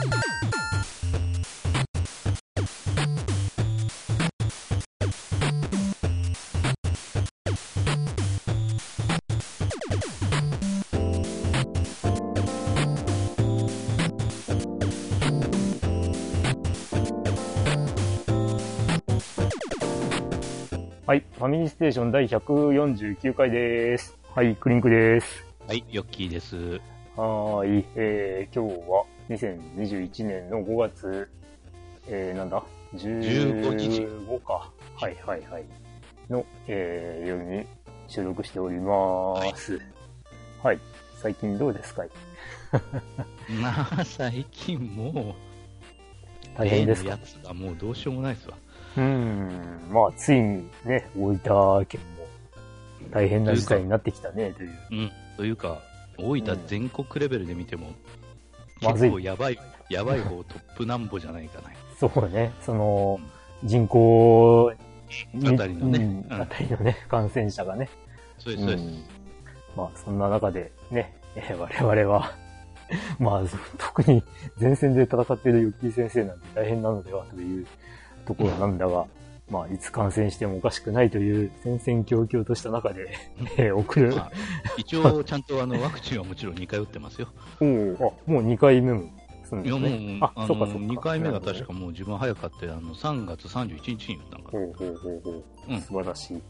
はい、ファミリーステーション第149回です。はい、クリンクです。はい、ヨッキーです。はい、えー、今日は2021年の5月、えー、なんだ ?15 日。15か。はいはいはい。の、えー、夜に収録しております。はい、はい、最近どうですか？まあ、最近もう、大変ですか？やつがもうどうしようもないですわ。うん、まあ、ついにね、大分県も大変な事態になってきたね、という。うん、というか、大分全国レベルで見ても、うん、結構やばい、やばい方トップなんぼじゃないかな。そうね、その、人口あたりのね、うん、あたりのね、感染者がね。そうです、そうです。まあ、そんな中でね、えー、我々は まあ、特に前線で戦っているヨッキー先生なんて大変なのではというところなんだが、まあ、いつ感染してもおかしくないという戦々恐々とした中で、えー、送る、まあ、一応、ちゃんとあのワクチンはもちろん2回打ってますよ。おあ、もう2回目もするんですね。いや、もう、あ、そうか、そうか。2回目が確かもう自分早かって、あの、3月31日に打ったんかほうほうほうほう。うん、素晴らしい。うん。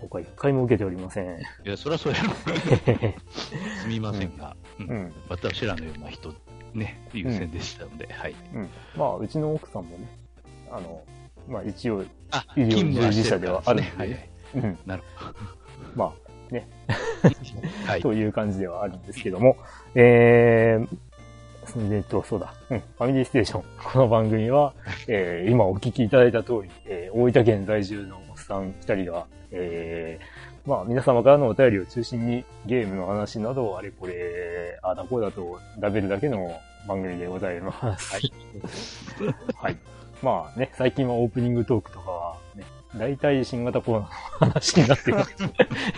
僕は一回も受けておりません。いや、そりゃそうやろ。すみませんが、うん。うん、私らのような人、ね、優先でしたので、はい。うん。まあ、うちの奥さんもね、あの、まあ一応、医療従事者ではあるんで、はいはい、うん。なるほど。まあ、ね。はい。という感じではあるんですけども、えー、えっと、そうだ、うん、ファミリーステーション。この番組は、えー、今お聞きいただいた通り、えー、大分県在住のおっさん二人が、えー、まあ、皆様からのお便りを中心にゲームの話などをあれこれ、あだこうだと食べるだけの番組でございます。はい。はい。まあね、最近はオープニングトークとかはね、大体新型コロナの話になっ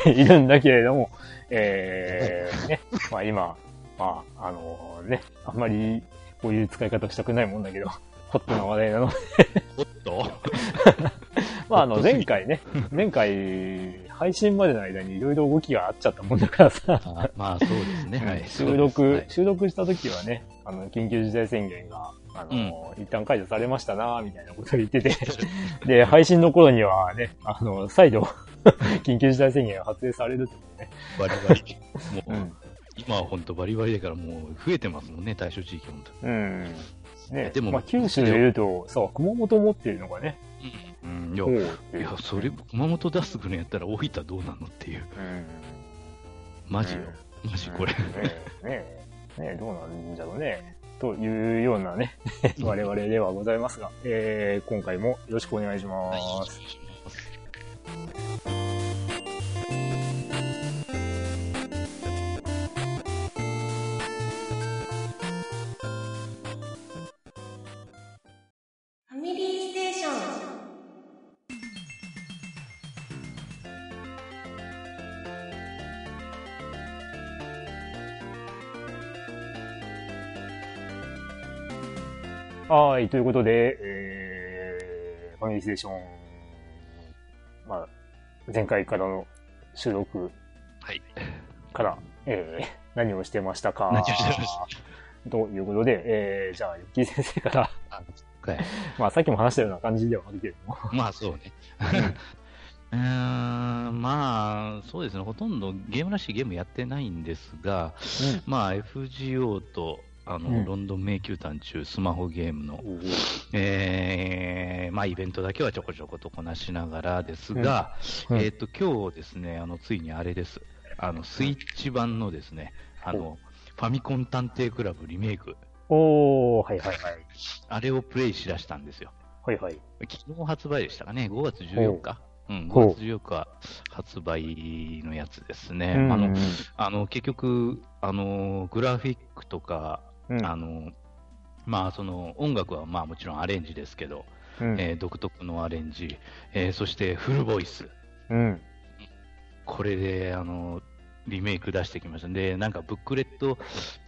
ているんだけれども、えー、ね、まあ今、まあ、あのー、ね、あんまりこういう使い方したくないもんだけど、ホットな話題なので。ホット？まああの、前回ね、前回、配信までの間にいろいろ動きがあっちゃったもんだからさ。まあそうですね。はい。収録、はい、収録した時はね、あの、緊急事態宣言があの、うん、一旦解除されましたなみたいなことを言ってて で、配信の頃にはね、あの、再度 緊急事態宣言が発令されるってことね。バリバリ。もう、うん、今は本当バリバリだからもう増えてますもんね、対象地域本当うん。ね、でも、まあ、九州で言うと、そう、熊本持ってるのがね。うん、いや、いや、それ、熊本出すぐらいやったら大分どうなのっていう。うん。マジよ。マジこれ。ねえ、ねえ、ねえ、どうなんだろうね。というようなね、我々ではございますが、えー、今回もよろしくお願いします。ファはい、ということで、えー、ファミリーステーション、まあ、前回からの収録から、はい、えー、何をしてましたか何をしてました？ということで、えー、じゃあ、ゆっきー先生からはい、まあ、さっきも話したような感じではあるけれども。まあ、そうね。う ーんまあ、そうですね、ほとんどゲームらしいゲームやってないんですが、うん、まあ、FGO とあの、うん、ロンドン迷宮探中スマホゲームの、えー、まあ、イベントだけはちょこちょことこなしながらですが、うんうん、えっ、と、今日ですね、あの、ついにあれです。あの、スイッチ版のですね、あの、ファミコン探偵クラブリメイク。おー、はいはいはい。あれをプレイしだしたんですよ。はいはい。昨日発売でしたかね、5月14日？うん、5月14日発売のやつですね。あの、あの結局、あの、グラフィックとか、うん、あのまあ、その音楽はまあもちろんアレンジですけど、うん、えー、独特のアレンジ、えー、そしてフルボイス、うん、これであのリメイク出してきました。で、なんかブックレット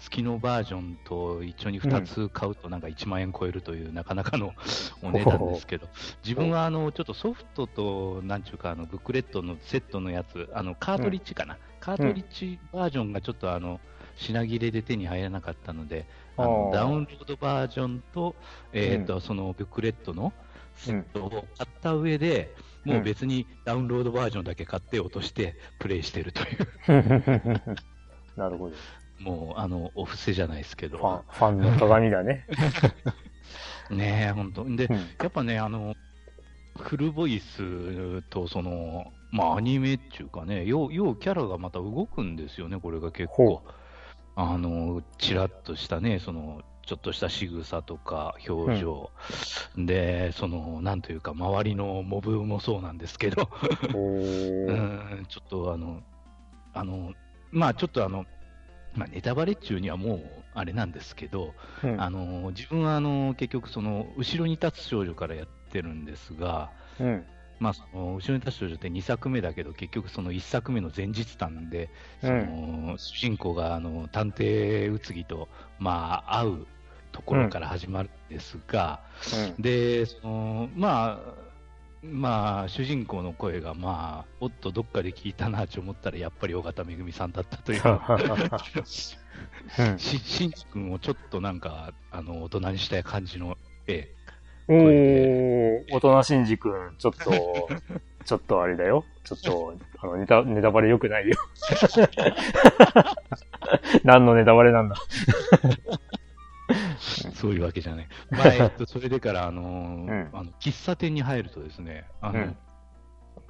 付きのバージョンと一緒に2つ買うとなんか1万円超えるという、なかなかの お値段ですけど、自分はあのちょっとソフトと、なんちゅうか、あのブックレットのセットのやつ、あのカートリッジかな、カートリッジバージョンがちょっとあの、品切れで手に入らなかったので、あのダウンロードバージョンと、えーとそのブックレットのセットを買った上で、もう別にダウンロードバージョンだけ買って落としてプレイしてるという なるほど。もう、あの、お布施じゃないですけど。ファン、ファンの鏡だね。ねえ、本当で、うん、やっぱね、あの、フルボイスと、その、まあ、アニメっていうかね、よう、ようキャラがまた動くんですよね、これが結構。あの、ちらっとしたね、その、ちょっとした仕草とか表情、うん、で、その、なんというか、周りのモブもそうなんですけど。うん、ちょっとあの、あの、まあちょっとあの、まあ、ネタバレ中にはもうあれなんですけど、うん、あの自分はあの結局、その後ろに立つ少女からやってるんですが、うん、まあ、その後ろに立つ少女って2作目だけど、結局その1作目の前日談で、その主人公があの探偵うつぎと、まあ、会うところから始まるんですが、うん、でそのまあまあ、主人公の声が、まあ、おっと、どっかで聞いたなと思ったら、やっぱり尾形めぐみさんだったという、しんち君をちょっとなんか、あの、大人にしたい感じの絵。おー、大人しんじ君、ちょっと、ちょっとあれだよ。ちょっと、あの、ネタ、ネタバレ良くないよ。何のネタバレなんだ。そういうわけじゃない。まあ、えっと、それでから、あのーうん、あの、喫茶店に入るとですね、あの、う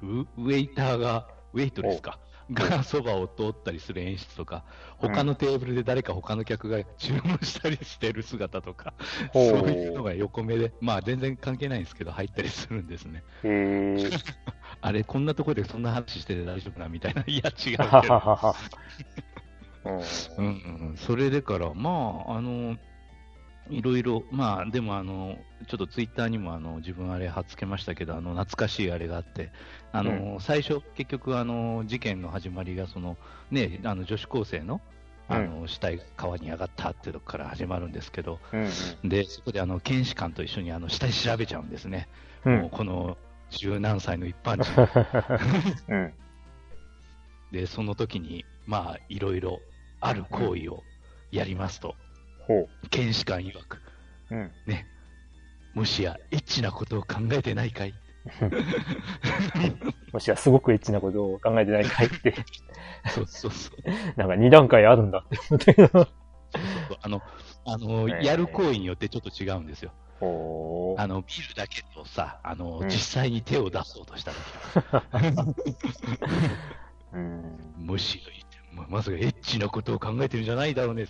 ん、ウウェイターが、ウェイトレスか、がそばを通ったりする演出とか、他のテーブルで誰か他の客が注文したりしてる姿とか、そういうのが横目で、まあ全然関係ないんですけど、入ったりするんですね。あれ、こんなところでそんな話してて大丈夫なみたいな、いや、違うけど。うんうん、それでから、まあ、あの、いろいろ、まあ、でもあの、ちょっとツイッターにもあの自分あれ貼っつけましたけど、あの懐かしいあれがあって、あの、うん、最初、結局あの、事件の始まりが、その、ね、あの女子高生の、あの、うん、死体川に上がったっていうとこから始まるんですけど、うん、で、そこであの、検視官と一緒にあの、死体調べちゃうんですね。もうこの、十何歳の一般人。で、その時に、まあ、いろいろある行為をやりますと。検視官曰く。うん。ね。もしや、エッチなことを考えてないかい？もしや、すごくエッチなことを考えてないかい？って。そうそうそう。なんか二段階あるんだって思ったけど。あの、あの、やる行為によってちょっと違うんですよ。あの、見るだけとさ、あの、うん、実際に手を出そうとしたら。うん、むしろままさかエッチなことを考えてるんじゃないだろうね。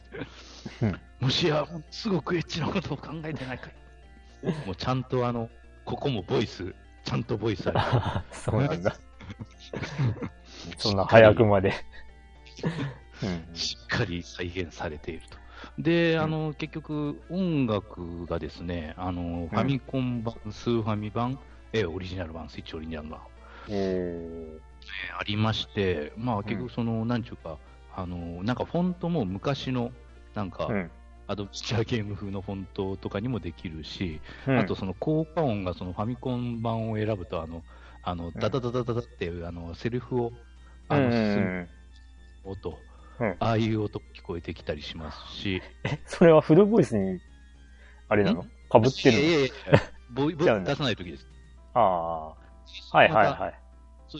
もしや、すごくエッチなことを考えてないかい。もうちゃんとあの、ここもボイス、ちゃんとボイスある。そうなんだ。そんな早くまでしっかり再現されていると。で、あの、結局、音楽がですね、あの、ファミコン版、スーファミ版、え、オリジナル版、スイッチオリジナル版。ありまして、まあ結局その、うん、なんちゅうか、あの、なんかフォントも昔の、なんか、うん。アドベンチャーゲーム風のフォントとかにもできるし、うん、あとその効果音がそのファミコン版を選ぶと、あの、あの、ダダダダダダっていう、あの、セリフを、あの、進む音、うん、ああいう音聞こえてきたりしますし。え、それはフルボイスに、あれなの？かぶってるの？いやいやいや、ボイ、ボイ 出さないときです。ああ。はいはいはい。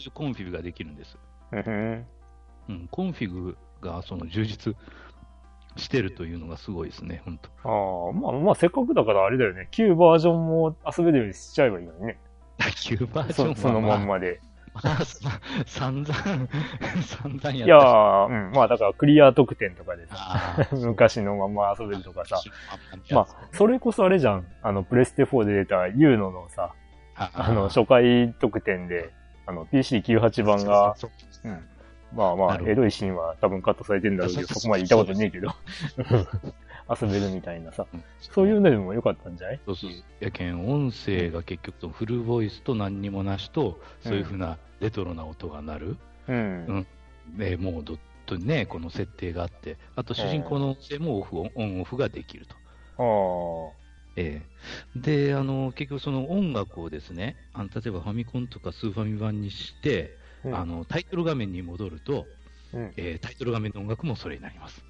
そういうコンフィグができるんです。うん、コンフィグがその充実してるというのがすごいですね、本当。ああ、まあまあ、せっかくだからあれだよね。旧バージョンも遊べるようにしちゃえばいいのにね。旧バージョンそそのまんまで。まあ、散々、散々やいやー、うん、まあだからクリア特典とかでさ、昔のまま遊べるとかさ、まあ、それこそあれじゃん、あの、プレステ4で出た YU-NO のさ、あの、初回得点で、あの、PC98 版が、うん。まあまあ、エロいシーンは多分カットされてるんだろうけど、そこまで言ったことねえけど。遊べるみたいなさ、そういうのでもよかったんじゃない？そうそう。やけん、音声が結局フルボイスと何にもなしと、そういうふうなレトロな音が鳴る。うん。うん。で、モードとね、この設定があって、あと主人公の音声もオフ、オンオフができると。ええ、で、あの、結局その音楽をですね、あの例えばファミコンとかスーファミ版にして、うん、あの、タイトル画面に戻ると、うん、えー、タイトル画面の音楽もそれになります。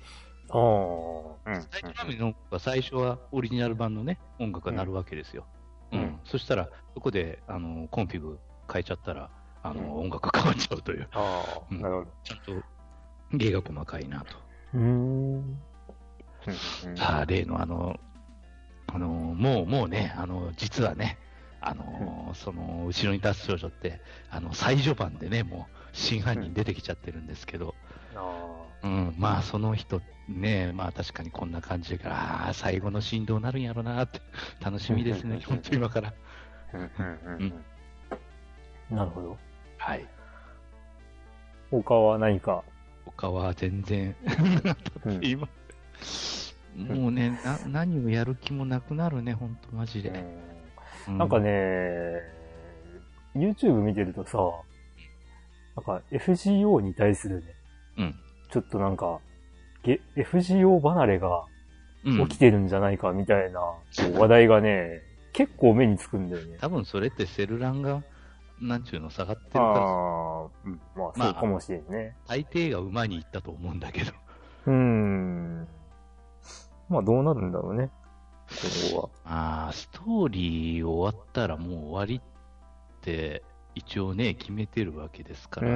ああ、うん、タイトル画面の音楽は最初はオリジナル版のね、音楽が鳴るわけですよ。うん。そしたら、そこで、あの、コンフィグ変えちゃったら、あの、音楽変わっちゃうという。ああ、なるほど。ちゃんと、芸が細かいなと。うん。さあ、例のあの、あの、もう、もうね、あの、実はね、あの、その、後ろに立つ少女って、あの、最序盤でね、もう、真犯人出てきちゃってるんですけど、うん、まあ、その人、ね、まあ、確かにこんな感じで、ああ、最後のシーンどうなるんやろうなって、楽しみですね、本当今から。なるほど。はい。他は何か？他は全然。今、もうね、な、何をやる気もなくなるね、ほんとマジで。うん、なんかね、YouTube 見てるとさ、なんか FGO に対するね、うん、ちょっとなんか、FGO 離れが起きてるんじゃないかみたいな話題がね、結構目につくんだよね。多分それってセルランがなんちゅうの、下がってるから。ああ、うん。まあ、そうかもしれんね。まあ、大抵が馬に行ったと思うんだけど。うーん。まあ、どうなるんだろうね。今後は。ああ、ストーリー終わったらもう終わりって、一応ね、決めてるわけですから。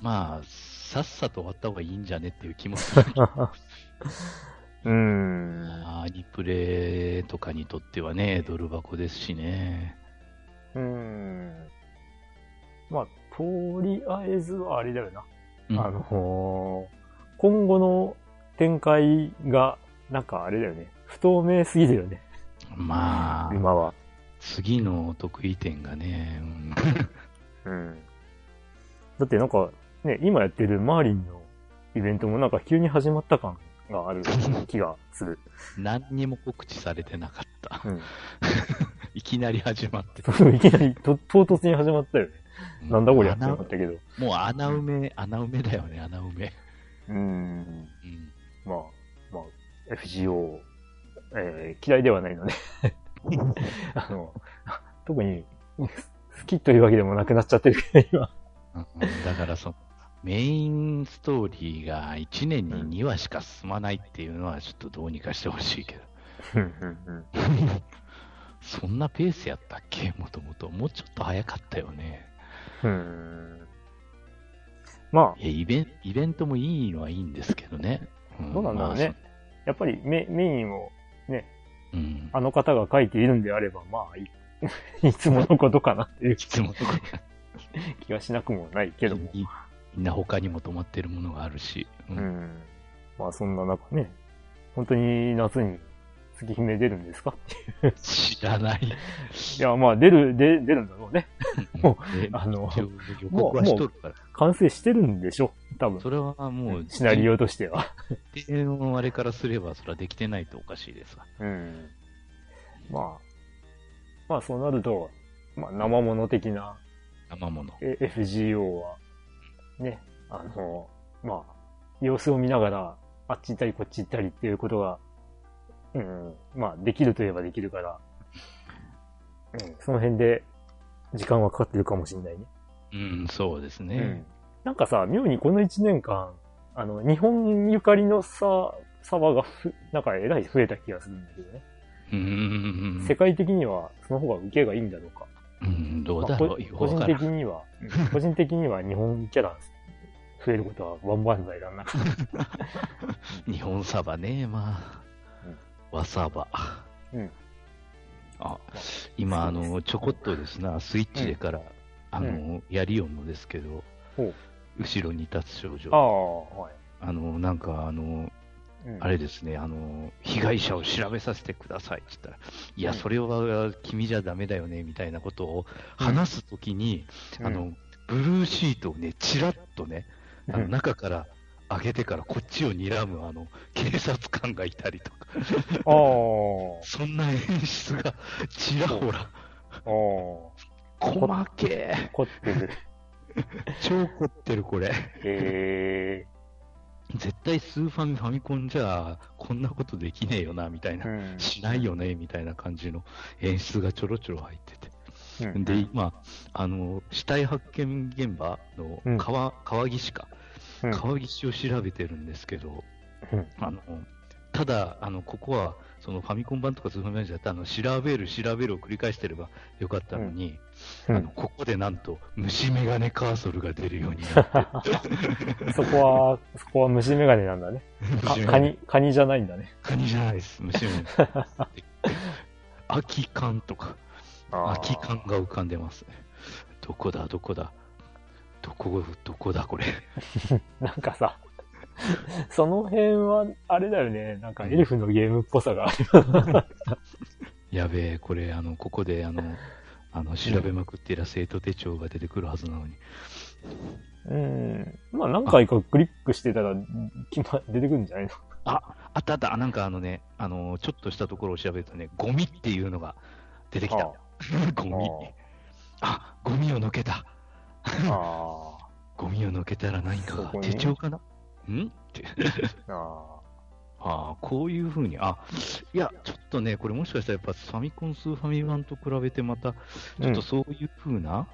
まあ、さっさと終わった方がいいんじゃねっていう気もする。うん。アニプレとかにとってはね、ドル箱ですしね。うん。まあ、とりあえずはあれだよな。うん、あのー、今後の展開が、なんかあれだよね。不透明すぎるよね。まあ、今は。次の得意点がね、うん。うん、だってなんか、ね、今やってるマーリンのイベントもなんか急に始まった感がある気がする。何にも告知されてなかった。うん いきなり始まって。いきなりと、唐突に始まったよね。なんだこりゃって思ったけど。もう穴埋め、穴埋めだよね、穴埋め。うん。うん。まあ、まあ、FGO、えー、嫌いではないので あの、特に好きというわけでもなくなっちゃってるけど、今。だからそ、メインストーリーが1年に2話しか進まないっていうのはちょっとどうにかしてほしいけど。そんなペースやったっけ？もともと。もうちょっと早かったよね。うん。まあ。イベンイベントもいいのはいいんですけどね。うん、どうなんだろうね。まあ、やっぱりメメインをね、うん、あの方が書いているんであれば、まあい、いつものことかなっていう。気がしなくもないけども。みんな他にも止まってるものがあるし。うん。うん、まあそんな中ね、本当に夏に月姫出るんですか？知らない。いや、まあ、出る、出、出るんだろうね。もう、あの、もう、もう、完成してるんでしょ多分。それはもう、シナリオとしては。定のあれからすれば、それはできてないとおかしいですが。うん。まあ、まあ、そうなると、まあ、生物的な、生物。FGO は、ね、あの、まあ、様子を見ながら、あっち行ったりこっち行ったりっていうことがうん。まあ、できるといえばできるから、うん、その辺で時間はかかってるかもしれないね。うん、そうですね。うん、なんかさ、妙にこの1年間、あの、日本ゆかりのさ、サバがふ、なんかえらい増えた気がするんだけどね。うん。世界的にはその方が受けがいいんだろうか。うん、どうだろう、まあ、個人的には、個人的には日本キャラ増えることはワンバンザイだな。日本サバね、まあ。わさば。うん。あ、今、あの、ちょこっとですな、スイッチでから、あの、やりよんのですけど、後ろに立つ少女。ああ、はい。あの、なんか、あの、あれですね、あの、被害者を調べさせてくださいって言ったら、いや、それは君じゃダメだよね、みたいなことを話すときに、あの、ブルーシートをね、ちらっとね、あの中から上げてからこっちを睨むあの警察官がいたりとかあ そんな演出がちらほら。細け凝ってる。超凝ってる、これ。へえ絶対スーファミ、ファミコンじゃ、こんなことできねえよな、みたいな、うん、しないよね、みたいな感じの演出がちょろちょろ入ってて。うん、で、今、あの、死体発見現場の川、うん、川岸か、川岸を調べてるんですけど、あの、ただ、あの、ここは、そのファミコン版とかスーファミ版じゃなくて、あの、調べる、調べるを繰り返してればよかったのに、うん、あの、ここでなんと、虫眼鏡カーソルが出るようになって。そこは、そこは虫眼鏡なんだね。カニ、カニじゃないんだね。カニじゃないです、虫眼鏡。空き缶とか、空き缶が浮かんでますね。どこだ、どこだ。どこ、どこだ、これ。なんかさ、その辺は、あれだよね。なんかエルフのゲームっぽさがある。やべえ、これ、あの、ここで、あの、あの、調べまくっていら生徒手帳が出てくるはずなのに。うん。まあ、何回かクリックしてたら、決ま、出てくるんじゃないの？あ、あったあった。なんかあのね、あの、ちょっとしたところを調べるとね、ゴミっていうのが出てきた。ゴミ。あ、ゴミをのけた。あ ゴミをのけたら何かが手帳かな？ん？ってああ、こういうふうに、あ、いや、ちょっとね、これもしかしたらやっぱファミコンスーファミ版と比べてまた、ちょっとそういうふうな、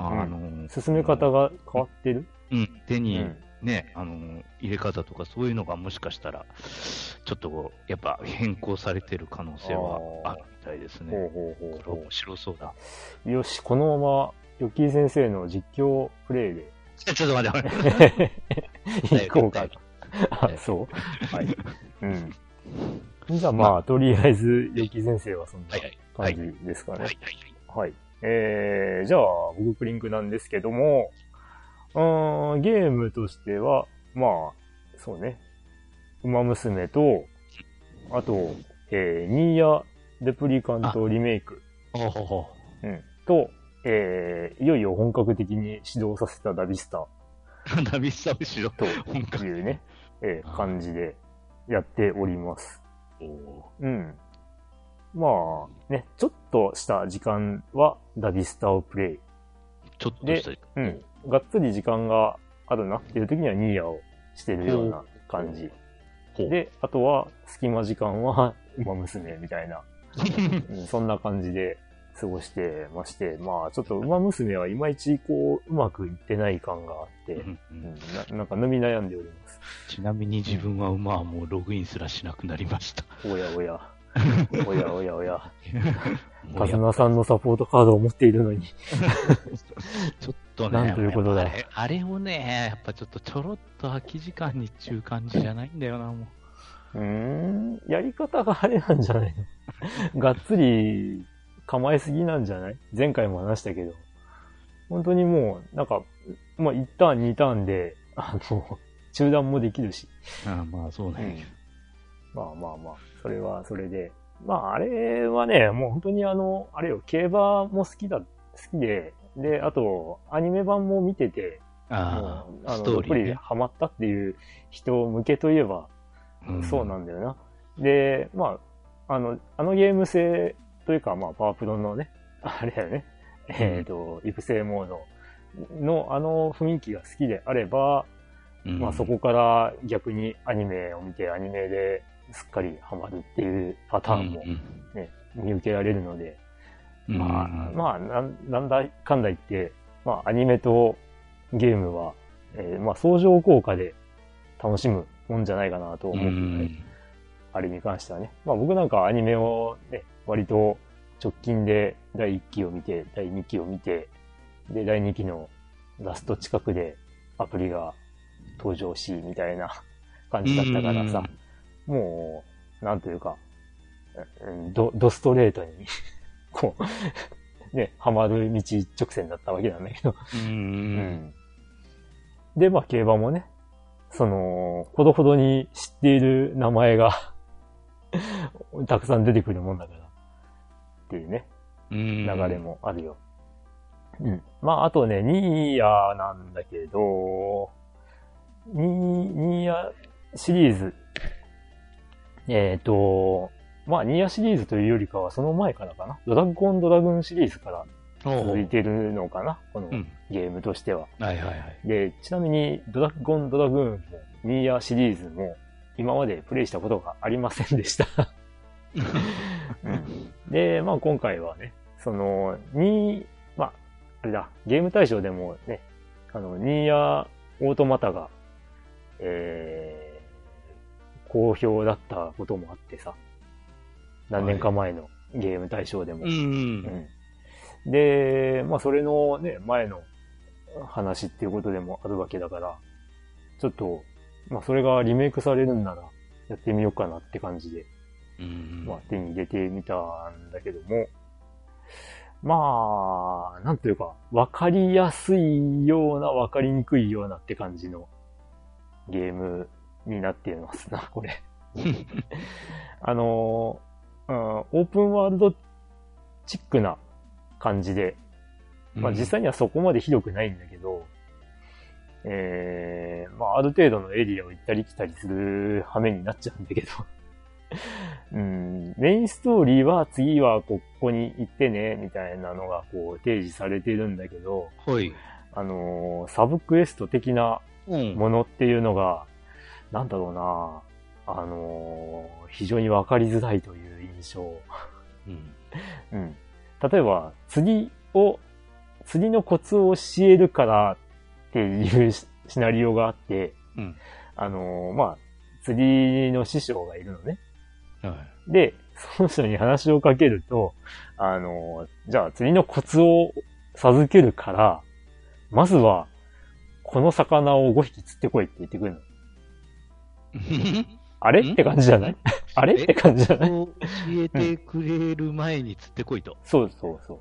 うん、あの、うん、進め方が変わってるうん、手にね、あの、入れ方とかそういうのがもしかしたら、ちょっとやっぱ変更されてる可能性はあるみたいですね。ほうほうほうこれ面白そうだ。よし、このまま、ヨッキー先生の実況プレイで。ちょっと待って、待って。行こうか。あ、そう？はい。うん。じゃあまあ、とりあえず、ヨキ先生はそんな感じですかね。はい。はい。えー、じゃあ、僕クリンクなんですけども、うん、ゲームとしては、まあ、そうね。馬娘と、あと、えー、ニーヤ・レプリカントリメイク。ほほほ。うん。と、えー、いよいよ本格的に指導させたダビスタ。ダビスタを指導というね、えー、感じでやっております。うん。まあ、ね、ちょっとした時間はダビスタをプレイ。ちょっとした時間うん。がっつり時間があるなっていう時にはニーヤをしてるような感じ。で、あとは隙間時間は馬娘みたいな、うん、そんな感じで過ごしてまして、まあちょっと馬娘はいまいちこう、うまくいってない感があって、うんな、なんか飲み悩んでおります。ちなみに自分は馬はもうログインすらしなくなりました。おやおや。おやおやおや。カズナさんのサポートカードを持っているのに。ちょっとね。なんということだあれ。あれをね、やっぱちょっとちょろっと空き時間にちゅう感じじゃないんだよな、もう。うん、やり方があれなんじゃないの？がっつり構えすぎなんじゃない？前回も話したけど。本当にもう、なんか、まあ、1ターン、2ターンで、あの、中断もできるし。ああまあ、そうね、うん、まあまあまあ、それはそれで。まあ、あれはね、もう本当にあの、あれよ、競馬も好きだ、好きで、で、あと、アニメ版も見てて、ああ、の、どっぷりハマったっていう人向けといえば、そうなんだよな。で、まあ、あの、あのゲーム性というか、まあ、パワープロのね、あれだよね、うん、えっ、ー、と、育成モードのあの雰囲気が好きであれば、うん、まあそこから逆にアニメを見てアニメですっかりハマるっていうパターンもね、うん、見受けられるので、まあ、まあな、なんだかんだ言って、まあアニメとゲームは、えー、まあ相乗効果で楽しむもんじゃないかなと思うので、あれに関してはね。まあ僕なんかアニメをね、割と直近で第1期を見て、第2期を見て、で、第2期のラスト近くでアプリが登場し、みたいな 感じだったからさ、もう、なんというか、ド、ドストレートに こう ね、ハマる道一直線だったわけなんだけど。うん。で、まあ、競馬もね、その、ほどほどに知っている名前がたくさん出てくるもんだから、っていうね、流れもあるよ。うん。まあ、あとね、ニーヤなんだけど、ニー、ニーヤシリーズ。えっ、ー、と、まあ、ニーヤシリーズというよりかはその前からかな。ドラゴンドラグーンシリーズから続いてるのかなこのゲームとしては。はいはいはい。で、ちなみにドラゴンドラグーンもニーヤシリーズも今までプレイしたことがありませんでしたうん。で、まあ今回はね、その、に、まあ、あれだ、ゲーム対象でもね、あの、ニーヤオートマタが、えー、好評だったこともあってさ、何年か前のゲーム対象でも。はい、うん、うん、で、まあそれのね、前の話っていうことでもあるわけだから、ちょっと、まあそれがリメイクされるんならやってみようかなって感じで、うん、まあ手に入れてみたんだけども、まあ、なんというか、わかりやすいような、わかりにくいようなって感じのゲームになっていますな、これ。あの、うん、オープンワールドチックな感じで、まあ実際にはそこまでひどくないんだけど、うん、えー、まあある程度のエリアを行ったり来たりする羽目になっちゃうんだけどうん、メインストーリーは次はここに行ってね、みたいなのがこう提示されてるんだけど、はい。あのー、サブクエスト的なものっていうのが、うん、なんだろうな、あのー、非常にわかりづらいという印象。うん。うん。例えば、釣りを、釣りのコツを教えるからっていうシナリオがあって、うん、あのー、まあ、釣りの師匠がいるのね。はい。で、その人に話をかけると、あの、じゃあ釣りのコツを授けるから、まずは、この魚を5匹釣ってこいって言ってくるの。あれ？って感じじゃない？あれ？って感じじゃない？教えてくれる前に釣ってこいと。そうそうそ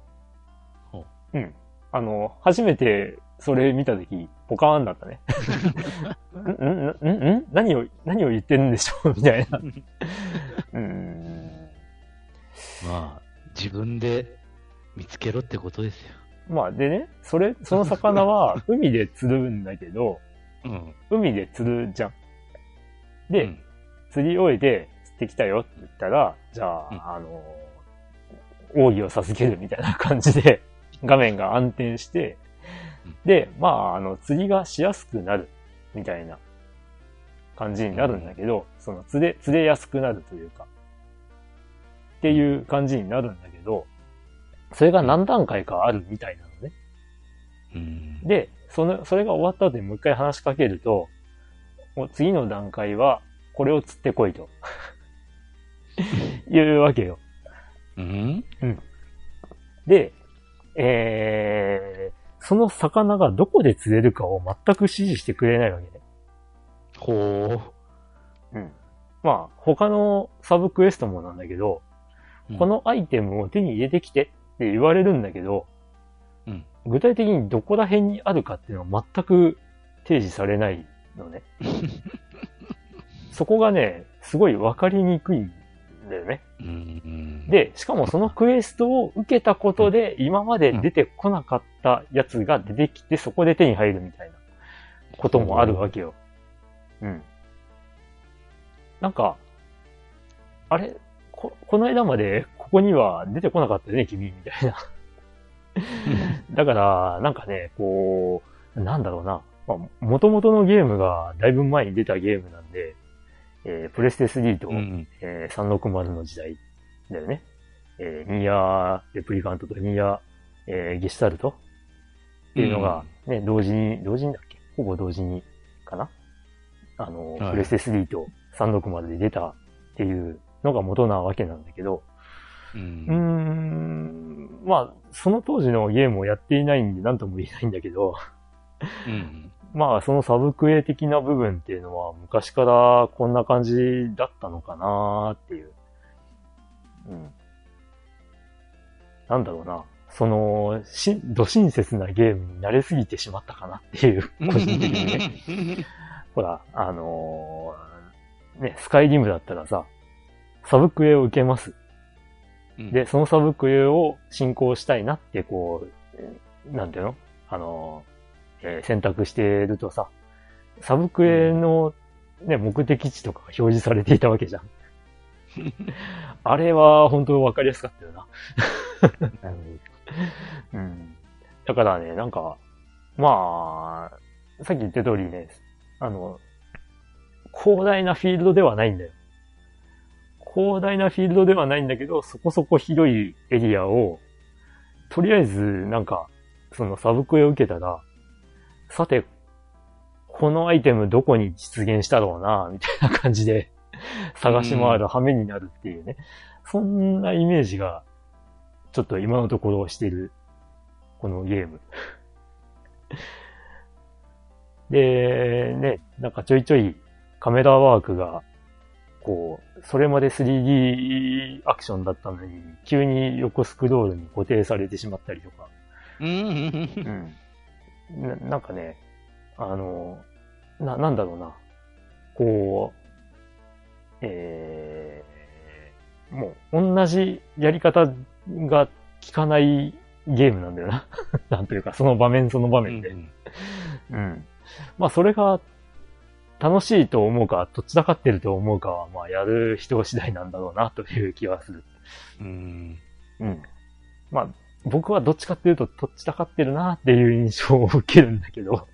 う。うん。あの、初めてそれ見たとき、ポカーンだったね。んんんん何を、何を言ってるんでしょう？みたいな。うん。まあ、自分で見つけろってことですよ。まあ、でね、それ、その魚は 海で釣るんだけど、うん、海で釣るじゃん。で、うん、釣り終えて釣ってきたよって言ったら、じゃあ、うん、あの、奥義を授けるみたいな感じで、画面が暗転して、で、まあ、あの、釣りがしやすくなる、みたいな感じになるんだけど、うん、その釣れ、釣れやすくなるというか、っていう感じになるんだけど、それが何段階かあるみたいなのね。うん、で、その、それが終わった後にもう一回話しかけると、もう次の段階は、これを釣ってこいと。いうわけよ。うん、うん、で、えー、その魚がどこで釣れるかを全く指示してくれないわけね。ほう。うん。まあ、他のサブクエストもなんだけど、うん、このアイテムを手に入れてきてって言われるんだけど、うん、具体的にどこら辺にあるかっていうのは全く提示されないのね。そこがね、すごいわかりにくいだよね。で、しかもそのクエストを受けたことで、今まで出てこなかったやつが出てきて、そこで手に入るみたいなこともあるわけよ。うん。なんか、あれ？こ、この間までここには出てこなかったよね、君、みたいな。だから、なんかね、こう、なんだろうな。まあ、元々のゲームがだいぶ前に出たゲームなんで、えー、プレステ3と、うん、えー、360の時代だよね。えー、ニーアーレプリカントとニーアー、えー、ゲシュタルトっていうのがね、うん、同時に、同時にだっけ？ほぼ同時にかな？あの、はい、プレステ3と360で出たっていうのが元なわけなんだけど、うん、うーんまあ、その当時のゲームをやっていないんで何とも言えないんだけど、うん、まあ、そのサブクエ的な部分っていうのは昔からこんな感じだったのかなっていう。うん。なんだろうな。その、し、ど親切なゲームに慣れすぎてしまったかなっていう、個人的にね。ほら、あのー、ね、スカイリムだったらさ、サブクエを受けます。で、そのサブクエを進行したいなって、こう、なんていうの？あのえー、選択してるとさ、サブクエのね、目的地とかが表示されていたわけじゃん。あれは本当わかりやすかったよな。うん。だからね、なんか、まあ、さっき言った通りね、あの、広大なフィールドではないんだよ。広大なフィールドではないんだけど、そこそこ広いエリアを、とりあえず、なんか、そのサブクエを受けたら、さて、このアイテムどこに実現したろうな、みたいな感じで探し回る羽目になるっていうね。そんなイメージが、ちょっと今のところしてる、このゲーム。で、ね、なんかちょいちょいカメラワークが、こう、それまで 3D アクションだったのに、急に横スクロールに固定されてしまったりとか。うん。ななんかね、あの、な、なんだろうな。こう、えー、もう同じやり方が効かないゲームなんだよな。なんというか、その場面その場面で。うん、うん。まあ、それが楽しいと思うか、どっちだかってると思うかは、まあ、やる人次第なんだろうな、という気はする。うん。うん。まあ、僕はどっちかっていうと、どっちだかってるな、っていう印象を受けるんだけど。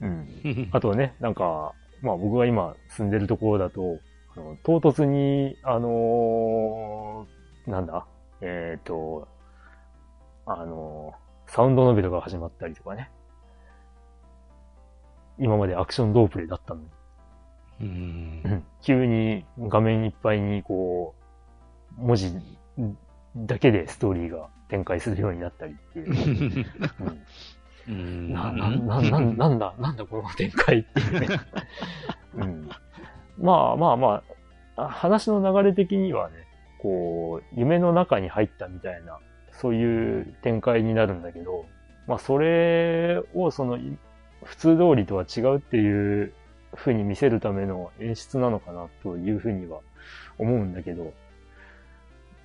うん。あとね、なんか、まあ僕が今住んでるところだと、あの唐突に、あのー、なんだえっ、ー、と、あのー、サウンドノベルが始まったりとかね。今までアクションロープレイだったのに。うん、急に画面いっぱいにこう、文字だけでストーリーが展開するようになったりっていう。うんうん。な、な、な、な、なんだ、なんだこの展開っていうね。うん。まあまあまあ、話の流れ的にはね、こう、夢の中に入ったみたいな、そういう展開になるんだけど、まあそれをその、普通通りとは違うっていう風に見せるための演出なのかなというふうには思うんだけど、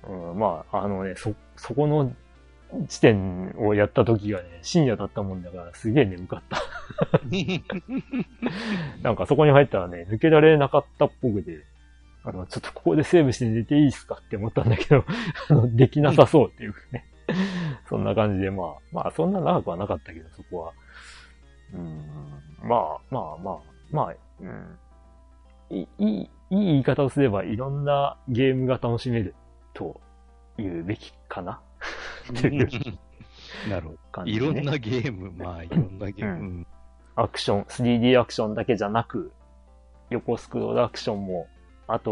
うん、まあ、あのね、そ、そこの地点をやった時がね、深夜だったもんだからすげえ眠かった なんかそこに入ったらね、抜けられなかったっぽくて、あの、ちょっとここでセーブして寝ていいっすかって思ったんだけど、あの、できなさそうっていうね。そんな感じで、まあ、まあそんな長くはなかったけど、そこは。うん、まあ、まあまあ、まあ、うん。いい、いい言い方をすればいろんなゲームが楽しめると言うべきかな？っていうなるほど。ね、いろんなゲーム、まあ、いろんなゲーム、うん。アクション、3D アクションだけじゃなく、横スクロールアクションも、あと、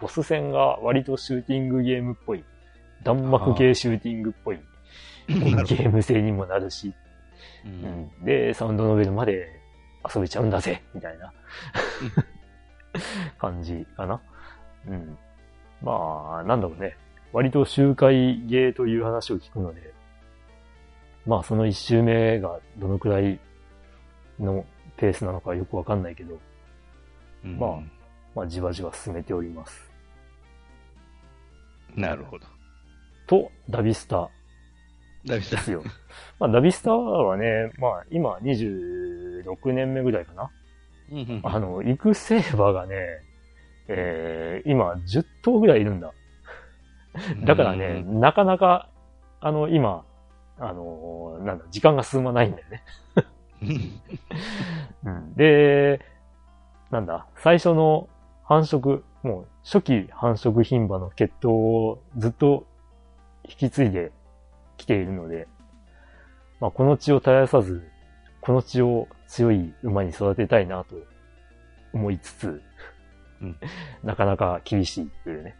ボス戦が割とシューティングゲームっぽい、弾幕系シューティングっぽい。ゲーム性にもなるし、うん、で、サウンドノベルまで遊べちゃうんだぜ、みたいな。感じかな。うん。まあ、なんだろうね。割と周回ゲーという話を聞くので、まあその一周目がどのくらいのペースなのかよくわかんないけど、うん、まあ、まあじわじわ進めております。なるほど。と、ダビスタ。ダビスタ。ですよ。まあダビスタはね、まあ今26年目ぐらいかな。あの、行くセーバーがね、えー、今10頭ぐらいいるんだ。だからね、なかなか、あの、今、あの、なんだ、時間が進まないんだよね。うん、で、なんだ、最初の繁殖、もう初期繁殖牝馬の血統をずっと引き継いできているので、まあ、この血を絶やさず、この血を強い馬に育てたいなと思いつつ、うん、なかなか厳しいというね。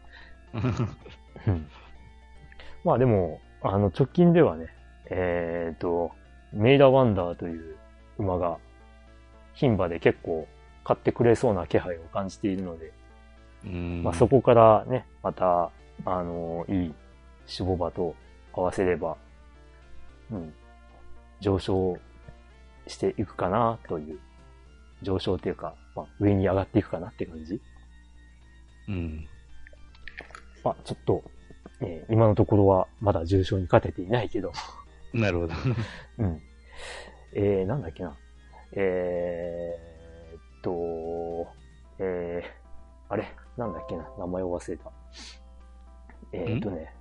うん。まあでも、あの、直近ではね、えっ、ー、と、メイダーワンダーという馬が、牝馬で結構買ってくれそうな気配を感じているので、まあそこからね、また、あの、いい守護馬と合わせれば、うん、上昇していくかなという、上昇っていうか、まあ上に上がっていくかなって感じ。うん。まあ、ちょっと、えー、今のところはまだ重症に勝てていないけど。なるほど。うん。えー、なんだっけな。えー、っと、えー、あれ？なんだっけな？名前を忘れた。えー、っとね、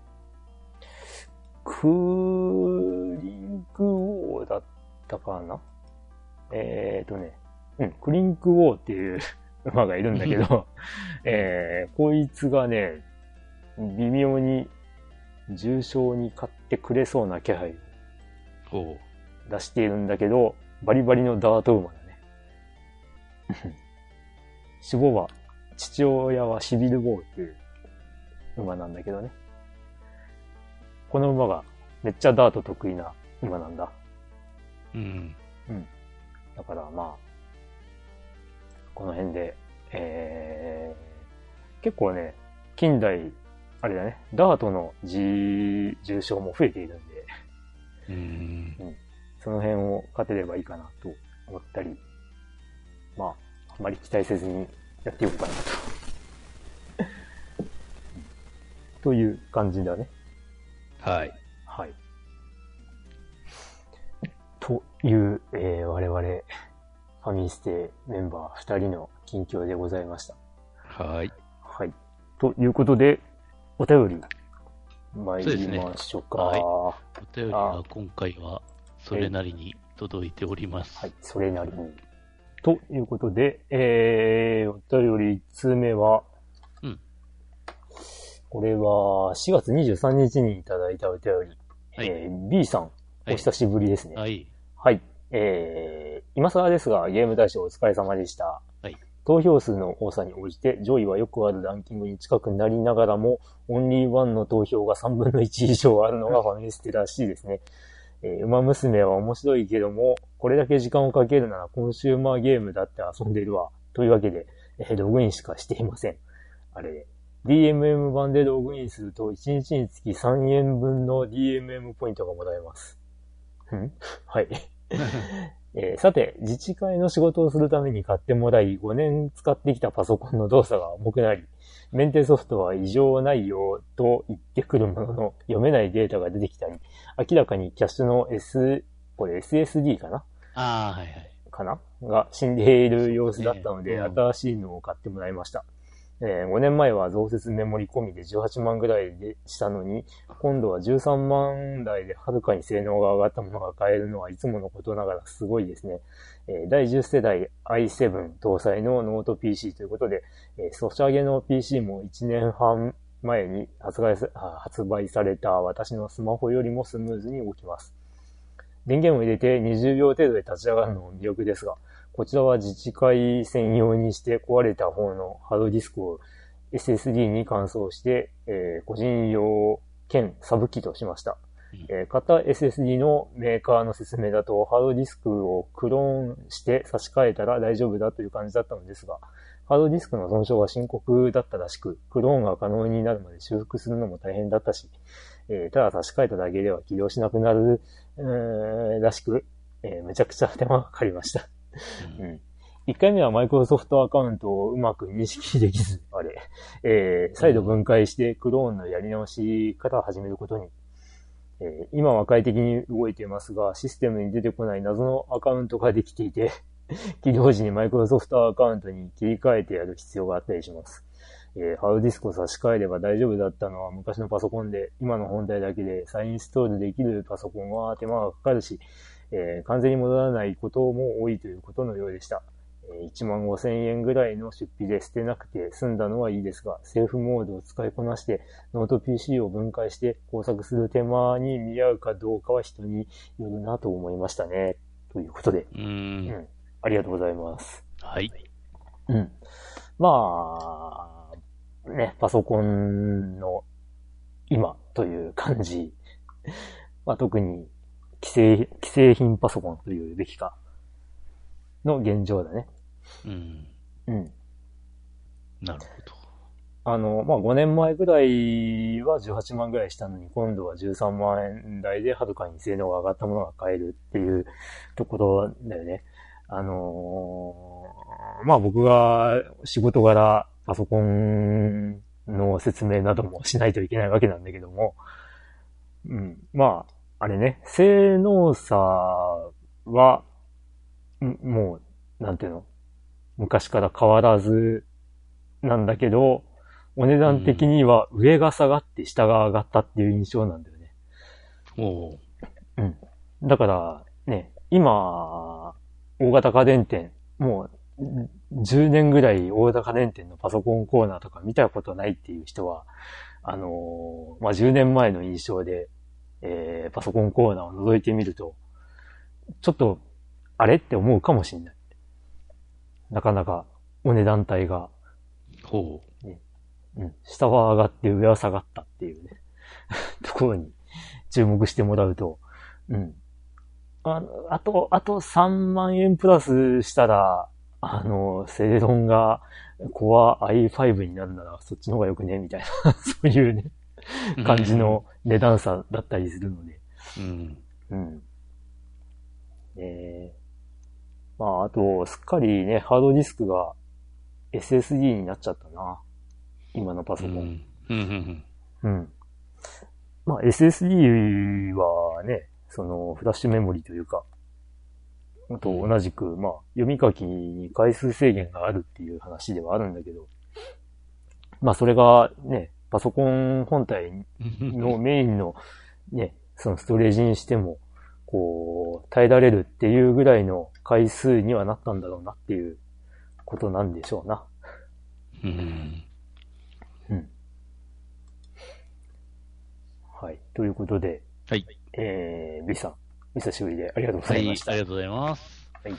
クーリング王だったかな？えー、っとね、うん、クリンクウォーっていう馬がいるんだけど、えー、こいつがね、微妙に重症に買ってくれそうな気配を出しているんだけど、バリバリのダート馬だね。死亡は、父親はシビル・ボーっていう馬なんだけどね。この馬がめっちゃダート得意な馬なんだ。うん。うん。だからまあ、この辺で、えー、結構ね、近代、あれだね、ダートの重症も増えているんで、うん、うん。その辺を勝てればいいかなと思ったり、まあ、あまり期待せずにやっていこうかなと。という感じだね。はい。はい。という、えー、我々、ファミステメンバー二人の近況でございました。はい。はい。ということで、お便り、参りましょうか。うねはい、お便りは今回は、それなりに届いております。はい、それなりに。ということで、えー、お便り1通目は、うん。これは、4月23日にいただいたお便り、はい、えー、B さん、お久しぶりですね。はい。はい。えー、今更ですが、ゲーム大賞お疲れ様でした。はい。投票数の多さに応じて、上位はよくあるランキングに近くなりながらも、オンリーワンの投票が3分の1以上あるのがファミレステらしいですね。えー、馬娘は面白いけども、これだけ時間をかけるならコンシューマーゲームだって遊んでるわ。というわけで、えー、ログインしかしていません。あれ、DMM 版でログインすると1日につき3円分の DMM ポイントがもらえます。ん？はい。えー、さて、自治会の仕事をするために買ってもらい、5年使ってきたパソコンの動作が重くなり、メンテソフトは異常ないよと言ってくるものの、読めないデータが出てきたり、明らかにキャッシュの S、これ SSD かな？ああ、はいはい。かな？が死んでいる様子だったので、新しいのを買ってもらいました。えー、5年前は増設メモリ込みで18万ぐらいでしたのに、今度は13万台ではるかに性能が上がったものが買えるのはいつものことながらすごいですね。えー、第10世代 i7 搭載のノート PC ということで、えー、ソシャゲの PC も1年半前に発売発売された私のスマホよりもスムーズに動きます。電源を入れて20秒程度で立ち上がるのも魅力ですが、こちらは自治会専用にして壊れた方のハードディスクを SSD に換装して、えー、個人用兼サブ機としました。えー、型 SSD のメーカーの説明だと、ハードディスクをクローンして差し替えたら大丈夫だという感じだったのですが、ハードディスクの損傷は深刻だったらしく、クローンが可能になるまで修復するのも大変だったし、えー、ただ差し替えただけでは起動しなくなる、えー、らしく、えー、めちゃくちゃ手間がかかりました。うん。1回目はマイクロソフトアカウントをうまく認識できず、あれ、えー、再度分解してクローンのやり直し方を始めることに。えー、今は快適に動いていますが、システムに出てこない謎のアカウントができていて、起動時にマイクロソフトアカウントに切り替えてやる必要があったりします。えー、ハードディスクを差し替えれば大丈夫だったのは昔のパソコンで、今の本体だけで再インストールできるパソコンは手間がかかるし、えー、完全に戻らないことも多いということのようでした。えー、1万5千円ぐらいの出費で捨てなくて済んだのはいいですが、セーフモードを使いこなしてノート PC を分解して工作する手間に見合うかどうかは人によるなと思いましたね。ということで。うん,、うん。ありがとうございます。はい。うん。まあ、ね、パソコンの今という感じ。まあ特に既製、既製品パソコンというべきか、の現状だね。うん。うん。なるほど。あの、まあ、5年前ぐらいは18万ぐらいしたのに、今度は13万円台ではるかに性能が上がったものが買えるっていうところだよね。あのー、まあ、僕が仕事柄パソコンの説明などもしないといけないわけなんだけども、うん。まあ、あれね、性能差は、もう、なんていうの？昔から変わらずなんだけど、お値段的には上が下がって下が上がったっていう印象なんだよね。おうん。だから、ね、今、大型家電店もう、10年ぐらい大高年店のパソコンコーナーとか見たことないっていう人は、あのー、まあ、10年前の印象で、えー、パソコンコーナーを覗いてみると、ちょっと、あれって思うかもしれない。なかなか、お値段帯が、ほう。ね、うん。下は上がって上は下がったっていうね、ところに注目してもらうと、うん。ああと、あと3万円プラスしたら、あの、セレロンが、コア i5 になるならそっちの方がよくね？みたいな そういうね、感じの値段差だったりするので。うん。うん。えー、まあ、あと、すっかりね、ハードディスクが SSD になっちゃったな。今のパソコン。うん。うん。まあ、SSD はね、その、フラッシュメモリというか、と同じく、まあ、読み書きに回数制限があるっていう話ではあるんだけど、まあ、それがね、パソコン本体の メインのね、そのストレージにしても、こう、耐えられるっていうぐらいの回数にはなったんだろうなっていうことなんでしょうな。うん。うん。はい。ということで、はい。えー、B さん、お久しぶりでありがとうございました。はい、ありがとうございます。はい。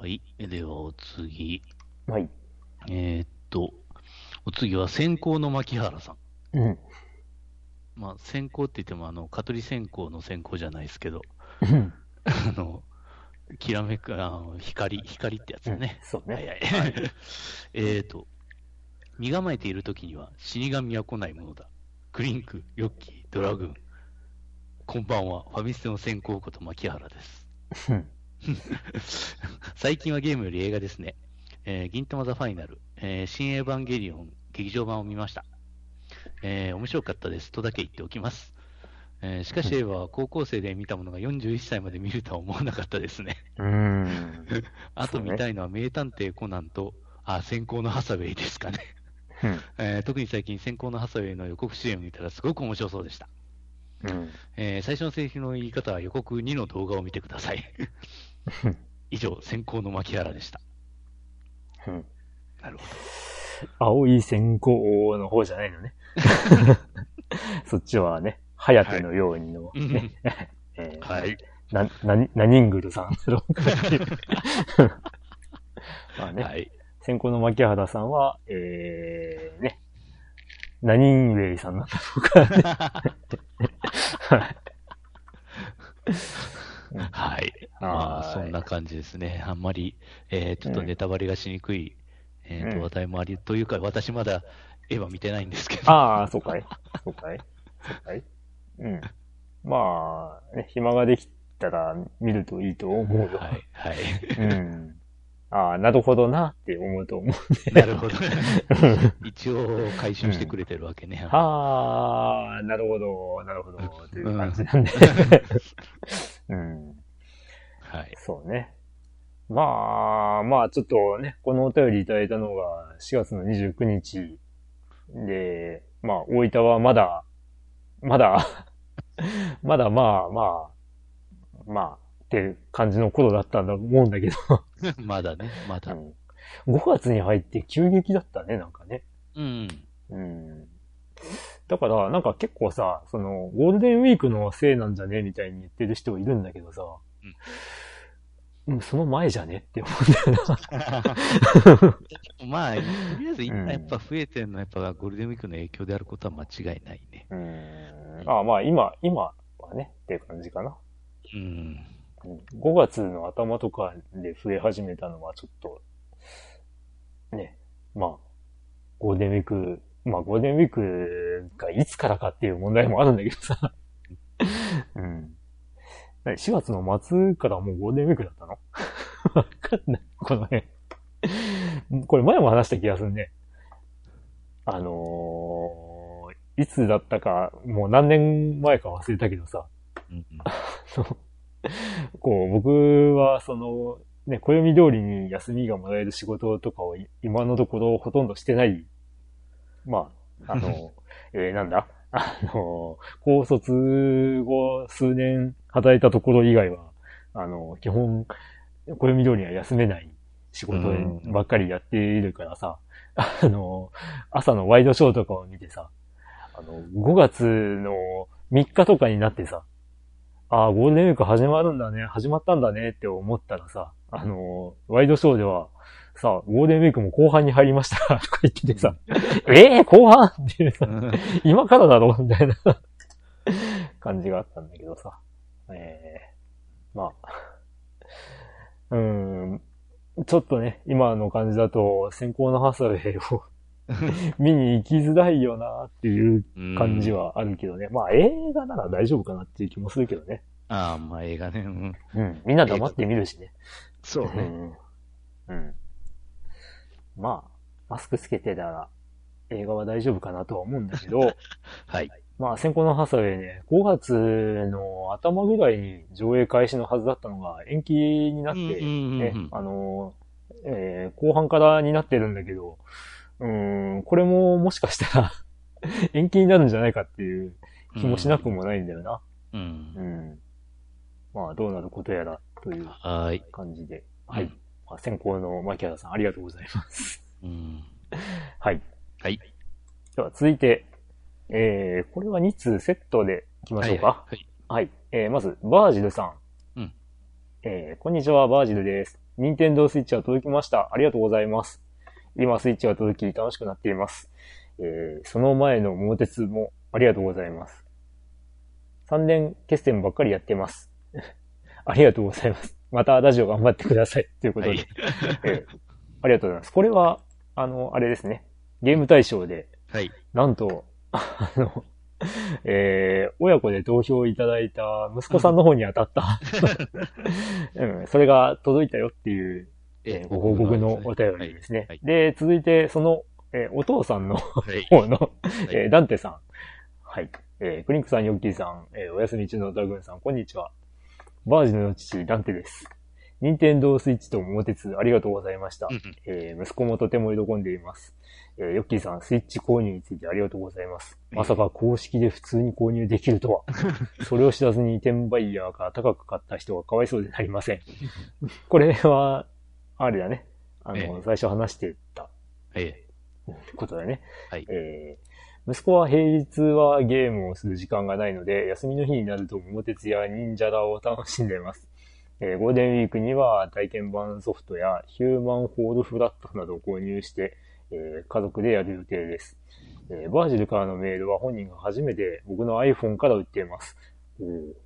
はい。では、お次。はい。えー、っと、お次は先行の牧原さん。うん。まあ、先行って言っても、あの、蚊取り線香の線香じゃないですけど、あの、きらめく、あの光、光ってやつだね。うん、そうね。はいはい。はい、えっと、身構えている時には死神は来ないものだ。クリンク、ヨッキー、ドラグーン。こんばんは、ファミステの先行こと牧原です。最近はゲームより映画ですね。えー、銀玉ザファイナル、えー、新エヴァンゲリオン劇場版を見ました。えー、面白かったですとだけ言っておきます。えー、しかし、映画は高校生で見たものが41歳まで見るとは思わなかったですね。うん。あと見たいのは名探偵コナンと、あ、先行のハサウェイですかね。えー、特に最近、先行のハサウェイの予告出演を見たらすごく面白そうでした。うん、えー、最初のセリフの言い方は予告2の動画を見てください。以上、先行の牧原でした。うん、なるほど。青い先行の方じゃないのね。そっちはね、はやてのようにの、ね、えー、はい。な、な、なにんぐるさん まあね、はい、先行の牧原さんは、えー、ね、何人ウェイさんなんだろうか、ね。はい。まあ、そんな感じですね。あんまり、えー、ちょっとネタバレがしにくい、うん、えっ、と、話題もあり、というか、私まだ、エヴァ見てないんですけど。ああ、そうかい。そうかい。そうかい。うん。まあ、ね、暇ができたら見るといいと思うよ。はい、はい。うん。ああ、なるほどなって思うと思う、ね。なるほど。一応回収してくれてるわけね。うん、ああ、なるほど、なるほど、という感じなんで。うん。はい。そうね。まあ、まあちょっとね、このお便りいただいたのが4月の29日で、まあ大分はまだ、まだまだまあまあ、まあ、って感じの頃だったんだと思うんだけど まだね、まだ、うん。5月に入って急激だったね、なんかね。うん。うん。だから、なんか結構さ、その、ゴールデンウィークのせいなんじゃねみたいに言ってる人いるんだけどさ、うん、その前じゃねって思うんだよな。まあ、とりあえず今やっぱ増えてるのはやっぱゴールデンウィークの影響であることは間違いないね。うん。ああまあ今、今はねっていう感じかな。うん。5月の頭とかで増え始めたのはちょっと、ね、まあ、ゴールデンウィーク、まあゴールデンウィークがいつからかっていう問題もあるんだけどさ。うん。4月の末からもうゴールデンウィークだったの？わかんない。この辺。これ前も話した気がするね。あのー、いつだったか、もう何年前か忘れたけどさ。うんうん、こう、僕は、その、ね、暦通りに休みがもらえる仕事とかを今のところほとんどしてない。まあ、あの、えー、なんだ？あの、高卒後数年働いたところ以外は、あの、基本、暦通りには休めない仕事ばっかりやっているからさ、あの、朝のワイドショーとかを見てさ、あの、5月の3日とかになってさ、ああ、ゴールデンウィーク始まるんだね、始まったんだね。って思ったらさ、あの、ワイドショーでは、さ、ゴールデンウィークも後半に入りました。とか言っててさ、ええー、後半っていうさ、今からだろ？みたいな 感じがあったんだけどさ、ええー、まあ、うん、ちょっとね、今の感じだと、先行のハサウェイを 見に行きづらいよなっていう感じはあるけどね。まあ映画なら大丈夫かなっていう気もするけどね。ああ、まあ映画ね。うん。うん。みんな黙って見るしね。そうね。うん。うん。まあ、マスクつけてたら映画は大丈夫かなとは思うんだけど。はい。まあ、先行のハサウェイね、5月の頭ぐらいに上映開始のはずだったのが延期になって、ね、あの、えー、後半からになってるんだけど、うん、これももしかしたら 延期になるんじゃないかっていう気もしなくもないんだよな。うん。うん。まあ、どうなることやらという感じで。はい。はい、まあ、先行の牧原さん、ありがとうございます。うん。はい。はい。では、続いて、えー、これは2通セットでいきましょうか。はい、はい。はい。えー、まず、バージルさん。うん。えー、こんにちは、バージルです。任天堂スイッチは届きました。ありがとうございます。今スイッチが届き楽しくなっています。えー、その前の桃鉄もありがとうございます。3年決戦ばっかりやってます。ありがとうございます。またラジオ頑張ってください。ということで、はい、えー、ありがとうございます。これは、あの、あれですね。ゲーム対象で、はい。なんと、あの、えー、親子で投票いただいた息子さんの方に当たった、うん、それが届いたよっていうえー、ご報告のお便りですね。はいはい、で、続いて、その、えー、お父さんの 方の、えー、ダンテさん。はい。えー、クリンクさん、ヨッキーさん、えー、お休み中のドラグーンさん、こんにちは。バージの父、ダンテです。任天堂スイッチと桃鉄、ありがとうございました。えー、息子もとても喜んでいます。えー、ヨッキーさん、スイッチ購入についてありがとうございます。まさか公式で普通に購入できるとは。それを知らずに転売ヤーが高く買った人はかわいそうでなりません。これは、あれだね。あの、ええ、最初話してた。ええ。ことだね。はい。えー、息子は平日はゲームをする時間がないので、休みの日になると桃鉄や忍者らを楽しんでいます。えー、ゴールデンウィークには体験版ソフトやヒューマンホールフラットなどを購入して、えー、家族でやる予定です。えー、バージルからのメールは本人が初めて僕の iPhone から売っています。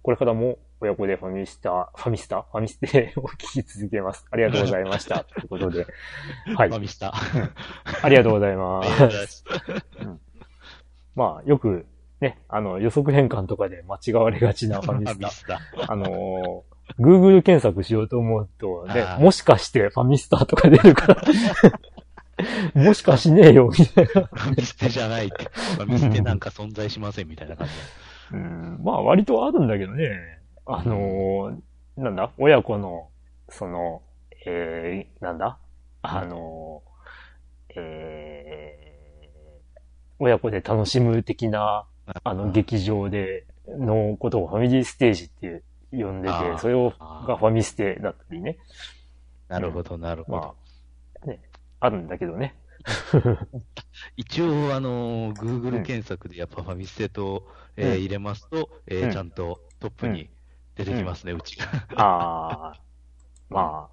これからも親子でファミスタ、ファミスタファミステ を聞き続けます。ありがとうございました。ということで。はい。ファミスタ。ありがとうございます。うん、まあ、よく、ね、あの、予測変換とかで間違われがちなファミスタ。スタあのー、Google 検索しようと思うと、ね、もしかしてファミスタとか出るから。もしかしねえよ、みたいな。ファミステじゃないって。ファミステなんか存在しません、みたいな感じ。うん、まあ割とあるんだけどね。あのー、なんだ？親子の、その、えー、なんだ？あのー、えー、親子で楽しむ的な、あの、劇場で、のことをファミリーステージって呼んでて、それを、がファミステだったりね。なるほど、なるほど。まあ、ね、あるんだけどね。一応、あの、Google 検索でやっぱファミステと、うん、えー、入れますと、えー、ちゃんとトップに出てきますね、うちが。ああ、ま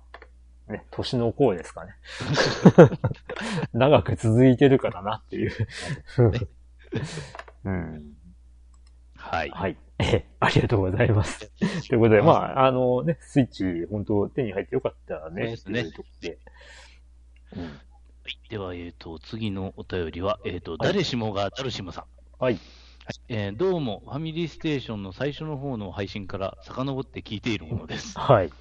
あ、ね、年の功ですかね。長く続いてるからなっていううん。はい。はい。ありがとうございます。ということで、まあ、あのね、スイッチ、本当手に入ってよかったね。そうですね。でうん、では、えっ、ー、と、次のお便りは、えっ、ー、と、はい、誰しもがダルシムさん。はい。えー、どうも、ファミリーステーションの最初の方の配信から遡って聞いているものです。はい。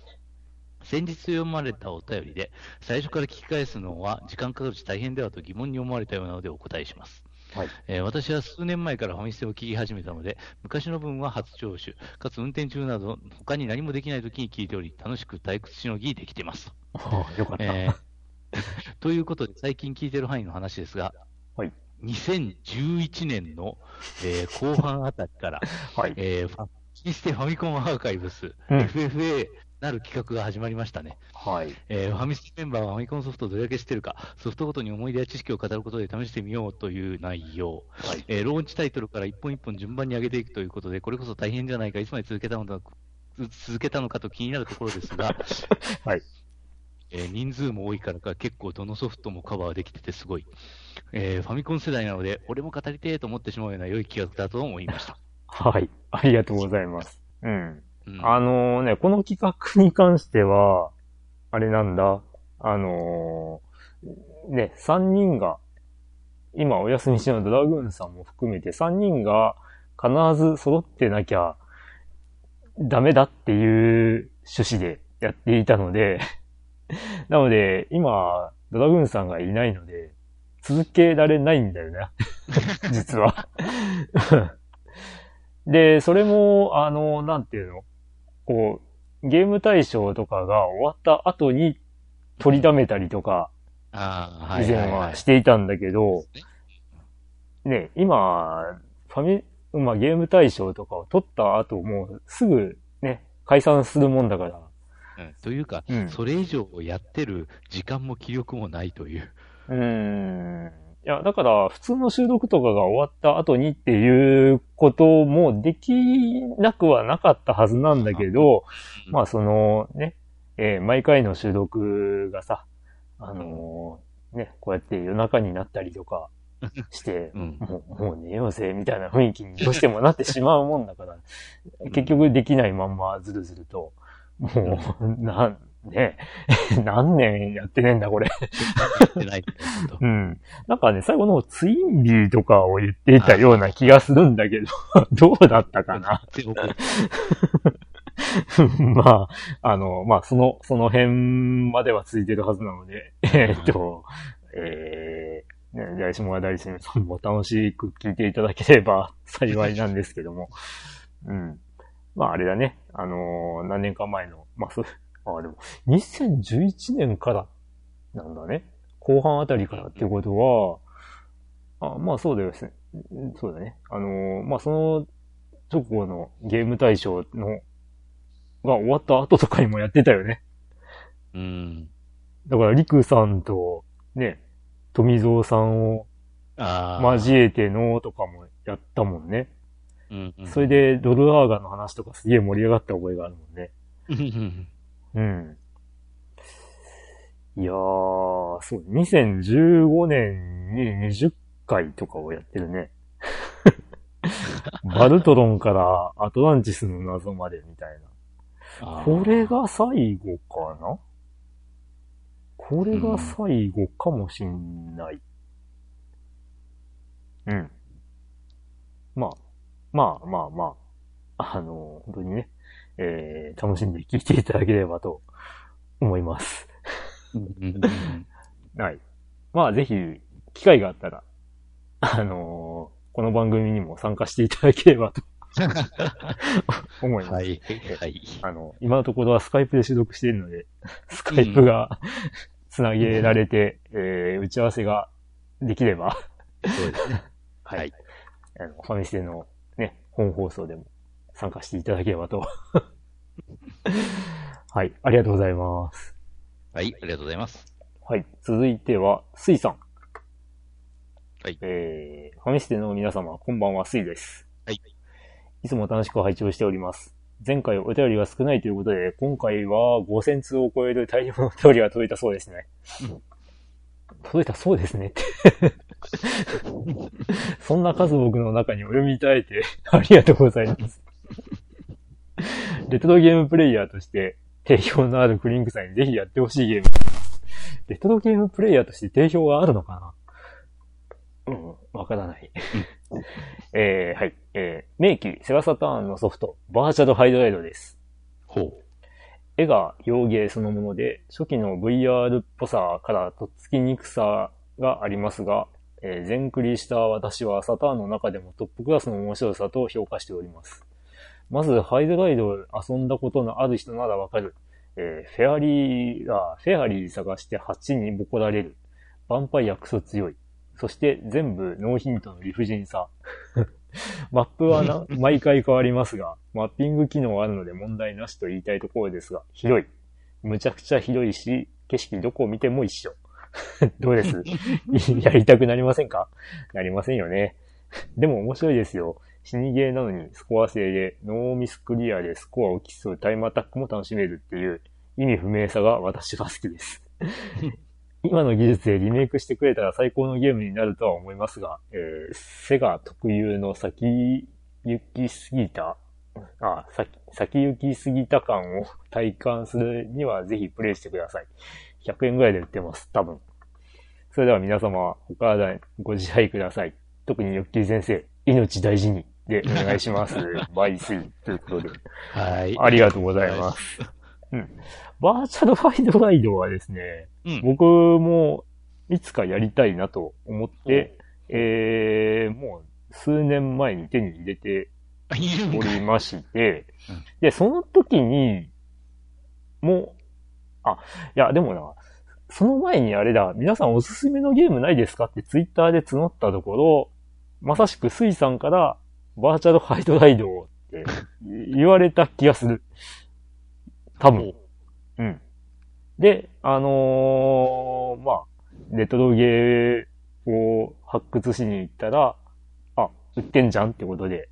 先日読まれたお便りで、最初から聞き返すのは時間かかるし大変ではと疑問に思われたようなのでお答えします。はいえー、私は数年前からファミステを聞き始めたので、昔の分は初聴取、かつ運転中など、他に何もできない時に聞いており、楽しく退屈しのぎできています。よかった。えー、ということで、最近聞いている範囲の話ですが、はい。2011年の、えー、後半あたりから、はい、えー、ファミステファミコンアーカイブス、うん、FFA なる企画が始まりましたね。はい。えー、ファミステメンバーはファミコンソフトをどれだけ知ってるか、ソフトごとに思い出や知識を語ることで試してみようという内容。はい。えー、ローンチタイトルから一本一本順番に上げていくということで、これこそ大変じゃないか、いつまで続けたのだ、続けたのかと気になるところですが、はい。えー、人数も多いからか結構どのソフトもカバーできててすごい。えー、ファミコン世代なので、俺も語りてえと思ってしまうような良い企画だと思いました。はい。ありがとうございます。うん。あのね、この企画に関しては、あれなんだ、あのー、ね、3人が、今お休み中のドラグーンさんも含めて3人が必ず揃ってなきゃダメだっていう趣旨でやっていたので なので、今、ドラグーンさんがいないので、続けられないんだよね。実は。で、それも、あの、なんていうの？こう、ゲーム対象とかが終わった後に取りだめたりとか、以前はしていたんだけど、ね、今、ファミ、まあ、ゲーム対象とかを取った後もうすぐね、解散するもんだから。うん、というか、うん、それ以上やってる時間も気力もないという。うん。いや、だから、普通の収録とかが終わった後にっていうこともできなくはなかったはずなんだけど、まあ、その、ね、えー、毎回の収録がさ、あのー、ね、こうやって夜中になったりとかして、うん、もう、もう寝ようぜ、みたいな雰囲気にどうしてもなってしまうもんだから、結局できないまんまずるずると、もう、な、ね。何年やってねえんだ、これ。やってない。うん。なんかね、最後のツインビーとかを言っていたような気がするんだけど、どうだったかな。まあ、あの、まあ、その、その辺まではついてるはずなので、えー、っと、えー、ね、じゃあ、下川大先さんも楽しく聞いていただければ幸いなんですけども、うん。まあ、あれだね、あのー、何年か前の、まあ、そう、あ、でも、2011年からなんだね。後半あたりからってことは、あまあそうだよね。そうだね。あのー、まあその直後のゲーム大賞の、が終わった後とかにもやってたよね。うん。だから、リクさんと、ね、富蔵さんを交えてのとかもやったもんね。うん、うん、それで、ドルアーガの話とかすげえ盛り上がった覚えがあるもんね。うん。いやー、そう、2015年に20回とかをやってるね。バルトロンからアトランティスの謎までみたいな。これが最後かな？これが最後かもしんない。うん。まあ、まあまあまあ、あの、本当にね、えー、楽しんで聞いていただければと思います。はい。まあ、ぜひ、機会があったら、あのー、この番組にも参加していただければと思います。はい。はい。あの、今のところはスカイプで収録しているので、スカイプが、つなげられて、うん、えー、打ち合わせができればそうですね。はい。あの、ファミステのね、本放送でも参加していただければと はい、ありがとうございます。はい、ありがとうございます。はい、続いては、スイさん。はい。えー、ファミステの皆様、こんばんは、スイです。はい。いつも楽しく拝聴しております。前回お便りが少ないということで、今回は5000通を超える大量のお便りが届いたそうですね。うん、届いたそうですねって そんな数僕の中にお読みいただいて ありがとうございます。レトロゲームプレイヤーとして定評のあるクリンクさんにぜひやってほしいゲーム。レトロゲームプレイヤーとして定評があるのかな？うん、わからない。えー、はい。えー、名機セガサターンのソフト、バーチャルハイドライドです。絵が洋芸そのもので、初期の VR っぽさからとっつきにくさがありますが、えー、全クリした私はサターンの中でもトップクラスの面白さと評価しております。まず、ハイドライドを遊んだことのある人ならわかる。えー、フェアリー、あ、フェアリー探して8にボコられる。ヴァンパイアクソ強い。そして全部ノーヒントの理不尽さ。マップはな、毎回変わりますが、マッピング機能あるので問題なしと言いたいところですが、広い。むちゃくちゃ広いし、景色どこを見ても一緒。どうです？やりたくなりませんか？なりませんよね。でも面白いですよ。死にゲーなのにスコア制でノーミスクリアでスコアを競うタイムアタックも楽しめるっていう意味不明さが私は好きです。今の技術でリメイクしてくれたら最高のゲームになるとは思いますが、えー、セガ特有の先行きすぎた、あ、先、先行きすぎた感を体感するにはぜひプレイしてください。100円ぐらいで売ってます、多分。それでは皆様、お体ご自愛ください。特にヨッキー先生、命大事に。で、お願いします。バイスイということで。はい。ありがとうございます。うん。バーチャルファイドライドはですね、うん、僕もいつかやりたいなと思って、えー、もう数年前に手に入れておりまして、で、その時に、もう、あ、いや、でもな、その前にあれだ、皆さんおすすめのゲームないですかってツイッターで募ったところ、まさしくスイさんからバーチャルハイドライドって言われた気がする。多分。うん。で、あのー、まあ、レトロゲーを発掘しに行ったら、あ、売ってんじゃんってことで、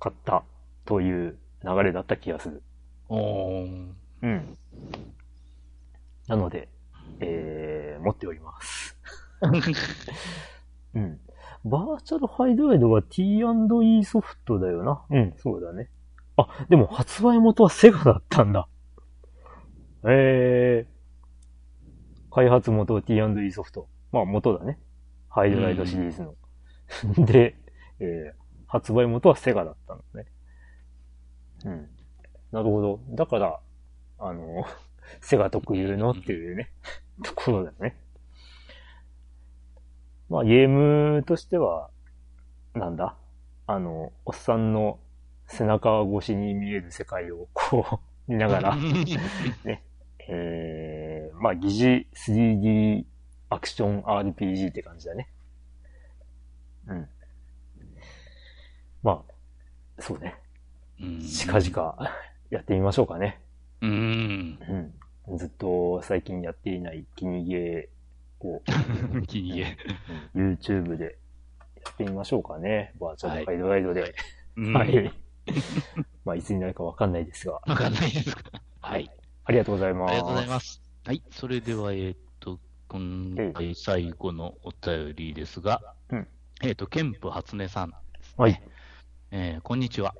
買ったという流れだった気がする。おー。うん。なので、えー、持っております。うん。バーチャルハイドライドは T&E ソフトだよな。うん、そうだね。あ、でも発売元はセガだったんだ。えー、開発元 T&E ソフト。まあ元だね。ハイドライドシリーズの。で、えー、発売元はセガだったのね。うん。なるほど。だから、あの、セガ特有のっていうね、ところだね。まあゲームとしては、なんだ？あの、おっさんの背中越しに見える世界をこう、見ながら ね、えー、まあ疑似 3D アクション RPG って感じだね。うん。まあ、そうね。近々やってみましょうかね。うん。うん。ずっと最近やっていない気にゲーを、気にゲー。YouTube でやってみましょうかね。バーチャルガイドガイドで。はい。はい、まあ、いつになるかわかんないですが。わかんないですはい。ありがとうございます。ありがとうございます。はい。それでは、えっ、ー、と、今回最後のお便りですが、うん、えっ、ー、と、ケンプ初音さん、ね、はい。えー、こんにちは。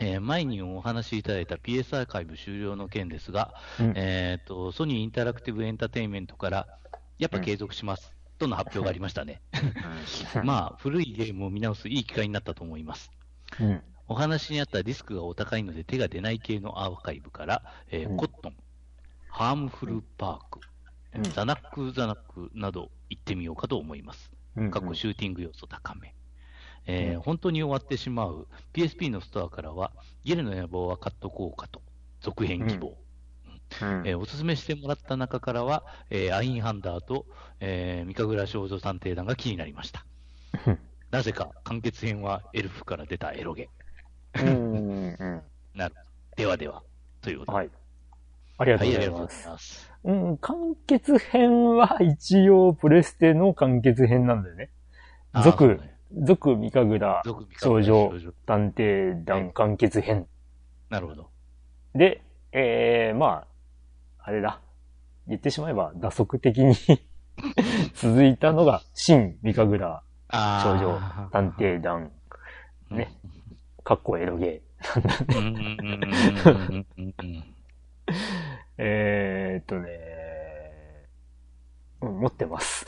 えー、前にお話しいただいた PS アーカイブ終了の件ですが、うん、えっ、と、ソニーインタラクティブエンターテインメントから、やっぱ継続します、うん、との発表がありましたね。まあ、古いゲームを見直すいい機会になったと思います。うん、お話にあったリスクがお高いので手が出ない系のアーカイブから、えー、コットン、ハームフルパーク、ザナックザナックなど行ってみようかと思います。過去シューティング要素高め。えー、本当に終わってしまう PSP のストアからは、ゲルの野望は買っとこうかと、続編希望。うん、えー、おすすめしてもらった中からは、えー、アインハンダーと、えー、三神楽少女探偵団が気になりました。なぜか完結編はエルフから出たエロゲ。うんうんなではでは、ということで。はい。ありがとうございます。はい、ますうん、完結編は一応プレステの完結編なんだよね。続、続三神楽少女探偵団完結編。なるほど。で、えー、まあ、あれだ。言ってしまえば、打足的に 続いたのが、新三神楽少女探偵団。ね。かっこエロゲー。えーっとね、うん、持ってます。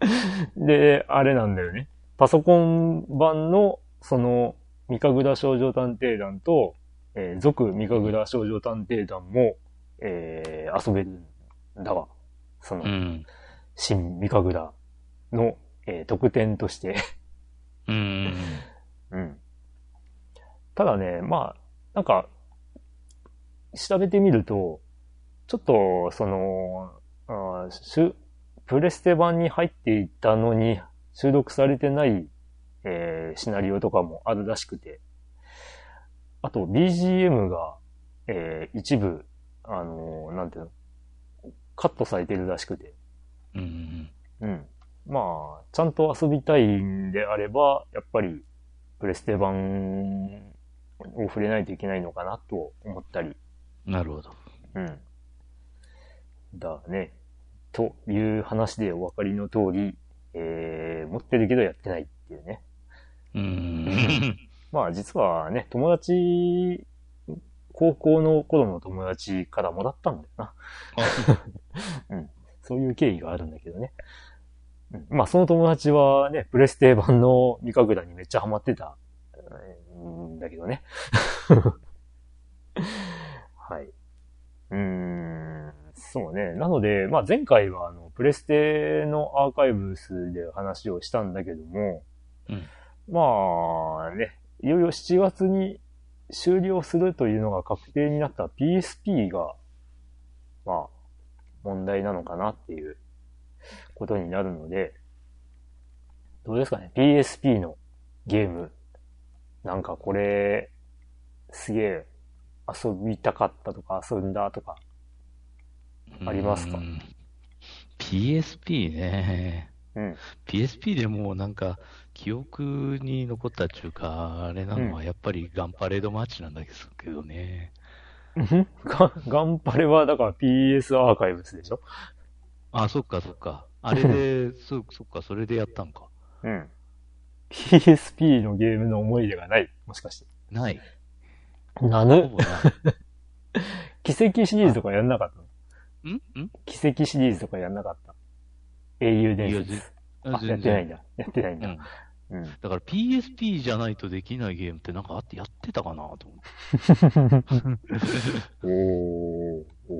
で、あれなんだよね。パソコン版の、その、三神楽少女探偵団と、えー、続三神楽少女探偵団も、えー、遊べるんだわ。その、うん、新三神楽の、えー、特典としてうん。うん。ただね、まあ、なんか、調べてみると、ちょっと、その、あプレステ版に入っていたのに収録されてないえー、シナリオとかもあるらしくて、あと BGM が、えー、一部、あのー、なんていうの、カットされてるらしくて。うん。うん。まあ、ちゃんと遊びたいんであれば、やっぱり、プレステ版を触れないといけないのかなと思ったり。なるほど。うん。だね。という話でお分かりの通り、えー、持ってるけどやってないっていうね。うん。まあ実はね、友達、高校の頃の友達からもらったんだよな。うん。そういう経緯があるんだけどね。うん、まあその友達はね、プレステ版のミカグラにめっちゃハマってたんだけどね。はい。うーん、そうね。なので、まあ前回はあの、プレステのアーカイブスで話をしたんだけども、うん、まあね、いよいよ7月に終了するというのが確定になった PSP が、まあ、問題なのかなっていうことになるので、どうですかね ?PSP のゲーム。なんかこれ、すげえ遊びたかったとか遊んだとか、ありますか ?PSP ね。うん。PSP でもなんか、記憶に残ったっていうか、あれなのはやっぱりガンパレードマッチなんだけどね。ガ ガンパレはだから PS アーカイブスでしょ？あ、そっかそっか。あれで、そ、そっか、それでやったんか。うん。PSP のゲームの思い出がないもしかして。ない。なぬ 奇跡シリーズとかやんなかったの？ん？ん？奇跡シリーズとかやんなかった英雄伝説。あ、やってないんだ。やってないんだ。うん。だから PSP じゃないとできないゲームってなんかあってやってたかなと思って。おー、お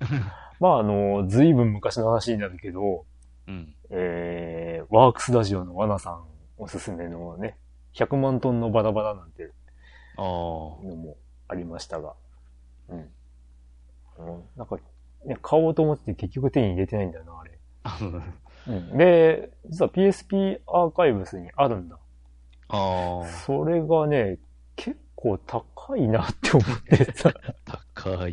ー。まあ、あの、ずいぶん昔の話になるけど、うん。えー、ワークスタジオのワナさんおすすめのね、100万トンのバラバラなんて、ああ。のもありましたが、うん。うん、なんか、ね、買おうと思って結局手に入れてないんだよな、あれ。うん、で、実は PSP アーカイブスにあるんだ。ああ。それがね、結構高いなって思ってさ。高い。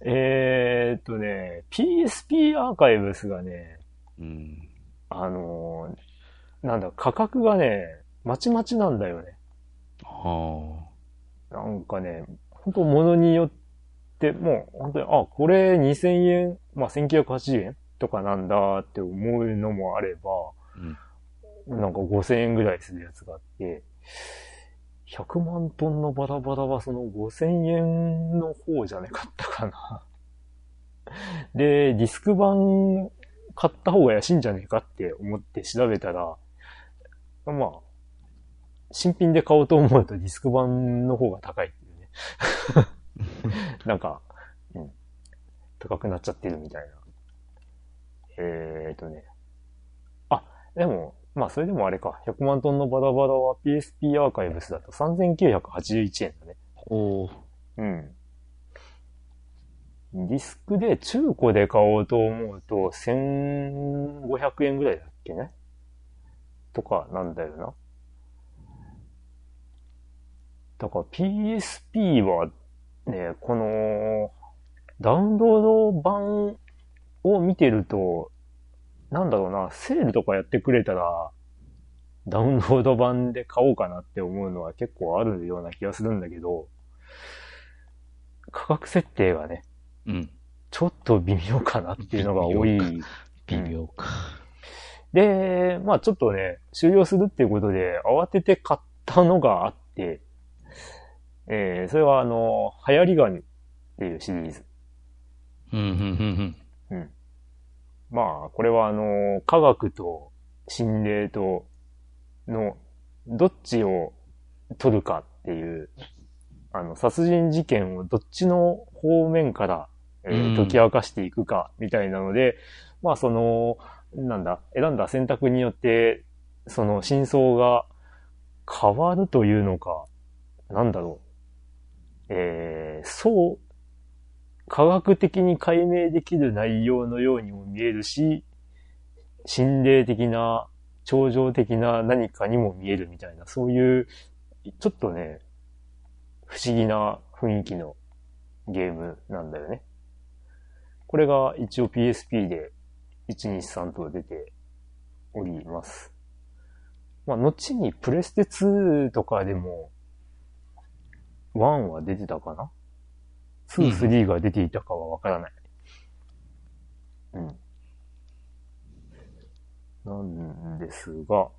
えーっとね、PSP アーカイブスがね、うん、あのー、なんだ、価格がね、まちまちなんだよね。はあ。なんかね、本当物によって、もう本当に、あ、これ2000円、まあ1980円とかなんだって思うのもあれば、うん、なんか5000円ぐらいするやつがあって、100万トンのバラバラはその5000円の方じゃなかったかな。で、ディスク版買った方が安いんじゃねえかって思って調べたら、まあ、新品で買おうと思うとディスク版の方が高いっていうね。なんか、うん、高くなっちゃってるみたいな。えー、っとね。あ、でも、まあそれでもあれか。100万トンのバラバラは PSP アーカイブスだと3981円だね。おー。うん。ディスクで中古で買おうと思うと1500円ぐらいだっけね？とかなんだよな。だから PSP はね、このダウンロード版を見てると、なんだろうな、セールとかやってくれたら、ダウンロード版で買おうかなって思うのは結構あるような気がするんだけど、価格設定がね、うん。ちょっと微妙かなっていうのが多い。微妙か。で、まあちょっとね、終了するっていうことで慌てて買ったのがあって、えー、それはあの、流行りガニっていうシリーズ。うん、うん、うん、うん。まあ、これはあの、科学と心霊との、どっちを取るかっていう、あの、殺人事件をどっちの方面から、えー、解き明かしていくか、みたいなので、うん、まあその、なんだ、選んだ選択によって、その真相が変わるというのか、なんだろう。えー、そう、科学的に解明できる内容のようにも見えるし、心霊的な超常的な何かにも見えるみたいな、そういう、ちょっとね、不思議な雰囲気のゲームなんだよね。これが一応 PSP で123と出ております。まあ、後にプレステ2とかでも、1は出てたかな？?2、3が出ていたかはわからない。うん。なんですが、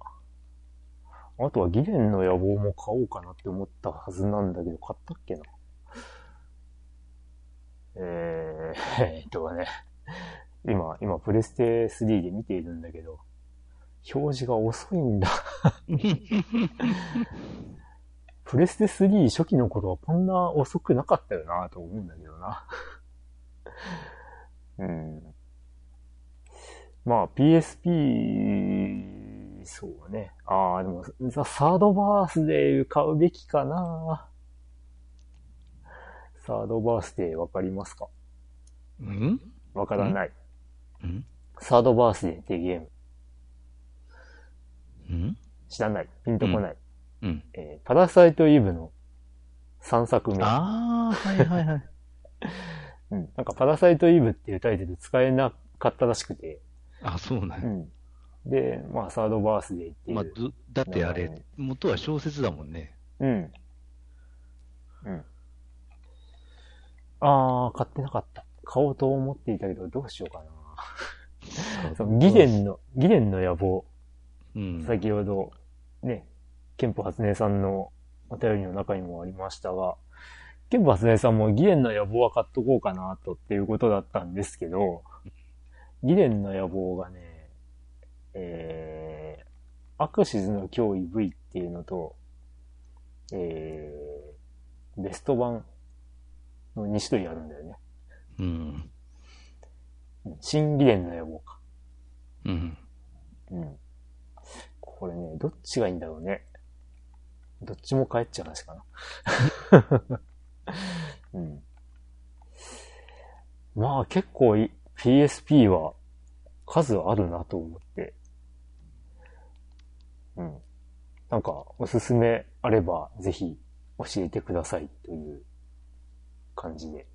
あとはギレンの野望も買おうかなって思ったはずなんだけど、買ったっけな？えー、えっとね、今、今、プレステ3で見ているんだけど、表示が遅いんだ プレステ3初期の頃はこんな遅くなかったよなと思うんだけどな うん。まあ PSP、そうね。ああ、でも、ザ・サードバースデー買うべきかなサードバースデーわかりますか？ん？わからない。ん？サードバースデーっていうゲーム。ん？知らない。ピンとこない。うん。えー、パラサイトイブの3作目。ああ、はいはいはい。うん。なんかパラサイトイブっていうタイトル使えなかったらしくて。あ、そうなん、うん、で、まあ、サードバースデーっていう。まあ、だってあれ、元は小説だもんね。うん。うん。ああ、買ってなかった。買おうと思っていたけど、どうしようかな。そのギデンの、ギデンの野望。うん。先ほど、ね、憲法発明さんのお便りの中にもありましたが、憲法発明さんもギデンの野望は買っとこうかなとっていうことだったんですけど、ギデンの野望がね、えー、アクシズの脅威 V っていうのと、えー、ベスト版の2種類あるんだよね。うん。新ギデンの野望か。うん。うん。これね、どっちがいいんだろうね。どっちも帰っちゃう話かな。うん。まあ結構 PSP は数あるなと思って。うん。なんかおすすめあればぜひ教えてくださいという感じで。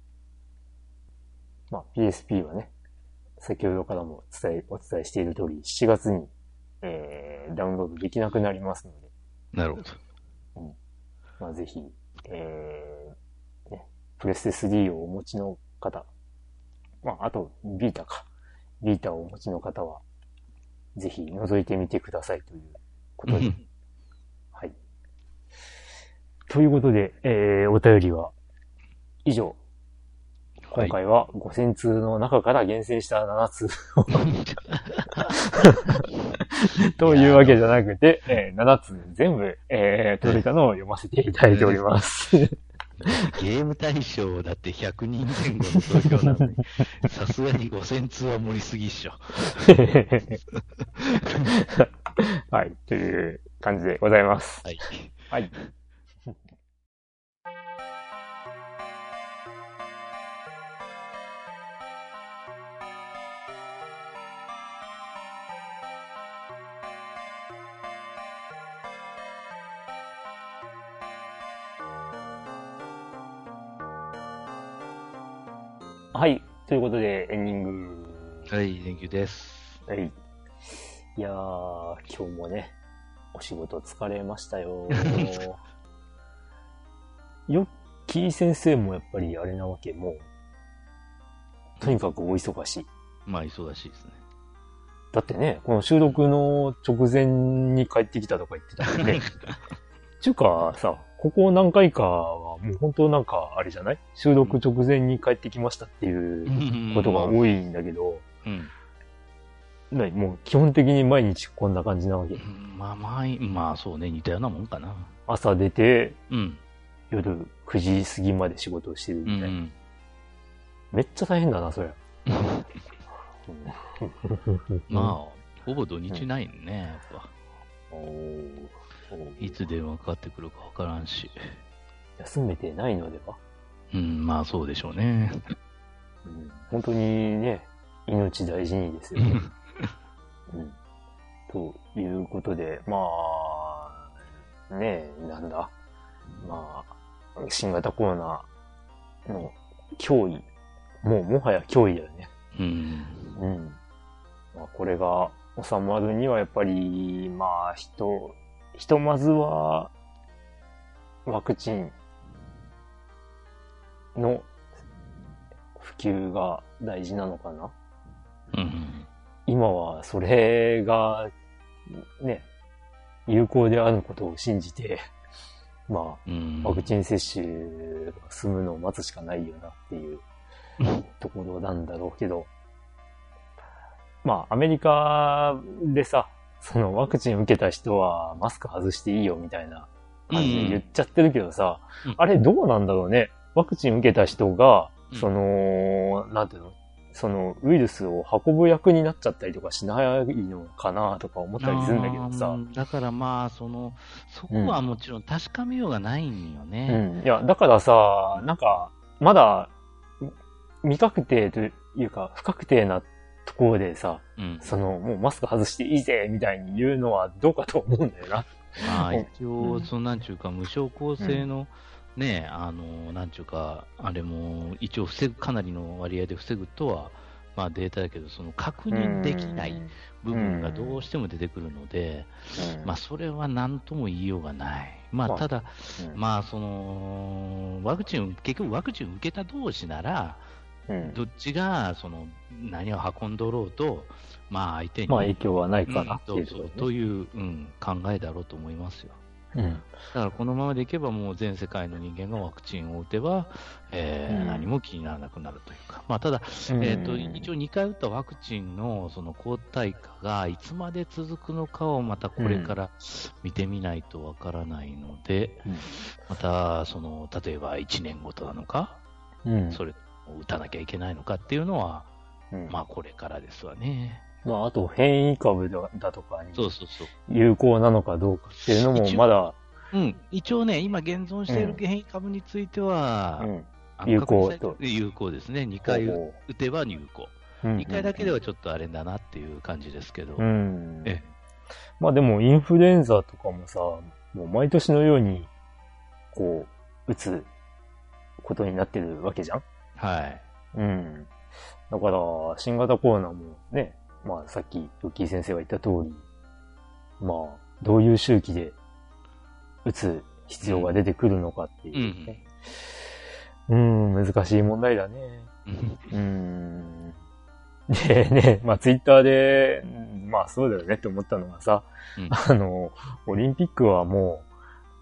まあ PSP はね、先ほどからも伝え、お伝えしている通り7月に、えー、ダウンロードできなくなりますので。なるほど。うん。まあぜひ、えー、ね、プレステ3をお持ちの方、まあ、あと、ビータか。ビータをお持ちの方は、ぜひ覗いてみてくださいということで。はい。ということで、えー、お便りは以上。今回は5000通の中から厳選した7通を というわけじゃなくて、えー、7つ全部、えー、届いたのを読ませていただいております ゲーム対象だって100人前後の投票なんで、さすがに5000通は盛りすぎっしょ。はい、という感じでございます。はい。はい。はい。ということで、エンディング。はい、Thank you です。はい。いやー、今日もね、お仕事疲れましたよ。よっきー先生もやっぱりあれなわけ、もう、とにかくお忙しい。まあ、忙しいですね。だってね、この収録の直前に帰ってきたとか言ってたもんね。ちゅうかさ、ここ何回かはもう本当なんかあれじゃない？収録直前に帰ってきましたっていうことが多いんだけど、うん。なもう基本的に毎日こんな感じなわけ。まあまあ、まあそうね、似たようなもんかな。朝出て、うん。夜9時過ぎまで仕事をしてるみたいな。うん、めっちゃ大変だな、それ。まあ、ほぼ土日ないね、やっぱ。いつ電話かかってくるかわからんし。休めてないのでは？うん、まあそうでしょうね。うん、本当にね、命大事にですよね。うん、ということで、まあ、ねえ、なんだ？まあ、新型コロナの脅威、もうもはや脅威だよね。うん。うん。まあ、これが収まるにはやっぱり、まあ、人、ひとまずは、ワクチンの普及が大事なのかな？うん。今はそれが、ね、有効であることを信じて、まあ、ワクチン接種が進むのを待つしかないよなっていう ところなんだろうけど、まあ、アメリカでさ、そのワクチン受けた人はマスク外していいよみたいな感じで言っちゃってるけどさ、うん、あれどうなんだろうね。ワクチン受けた人が、その、なんていうの？そのウイルスを運ぶ役になっちゃったりとかしないのかなとか思ったりするんだけどさ。だからまあ、その、そこはもちろん確かめようがないんよね。うん。いや、だからさ、なんか、まだ、未確定というか、不確定なところでさ、うん、その、もうマスク外していいぜみたいに言うのはどうかと思うんだよな。まあ、一応、そのなんちゅうか、無症候性の、ね、あの、なんちゅうか、あれも、一応防ぐ、かなりの割合で防ぐとは、まあデータだけど、その確認できない部分がどうしても出てくるので、まあそれは何とも言いようがない。まあただ、まあその、ワクチン、結局ワクチン受けた同士なら、どっちがその何を運んどろうと、まあ相手に。まあ影響はないかな。っていう、ね、そうという、うん、考えだろうと思いますよ。うん、だからこのままでいけば、もう全世界の人間がワクチンを打てば、えー、うん、何も気にならなくなるというか、まあ、ただ、えーと、一応2回打ったワクチンのその抗体価がいつまで続くのかをまたこれから見てみないとわからないので、うん、またその例えば1年ごとなのか、それを打たなきゃいけないのかっていうのは、まあこれからですわね。まあ、あと変異株だとかにそうそうそう。有効なのかどうかっていうのもまだ、うん、一応ね、今現存している変異株については、うん、有効と。有効ですね。2回打てば有効。2回だけではちょっとあれだなっていう感じですけど。うん。えまあでもインフルエンザとかもさ、もう毎年のように、こう、打つことになってるわけじゃんはい。うん。だから、新型コロナもね、まあさっき、ヨッキー先生が言った通り、まあ、どういう周期で打つ必要が出てくるのかっていうね。うん、ん、難しい問題だね。うん。でね、まあツイッターで、まあそうだよねって思ったのがさ、うん、あの、オリンピックはも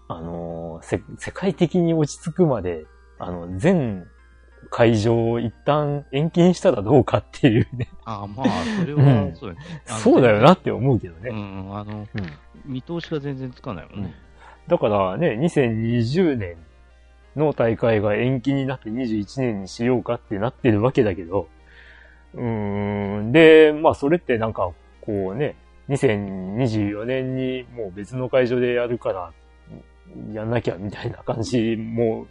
う、あの、世界的に落ち着くまで、あの、全会場を一旦延期にしたらどうかっていうね。ああ、まあ、それは、そうだね、うん。そうだよなって思うけどね。うん、あの、うん、見通しが全然つかないもんね。うん、だからね、2020年の大会が延期になって21年にしようかってなってるわけだけど、うん、で、まあそれってなんか、こうね、2024年にもう別の会場でやるから、やんなきゃみたいな感じも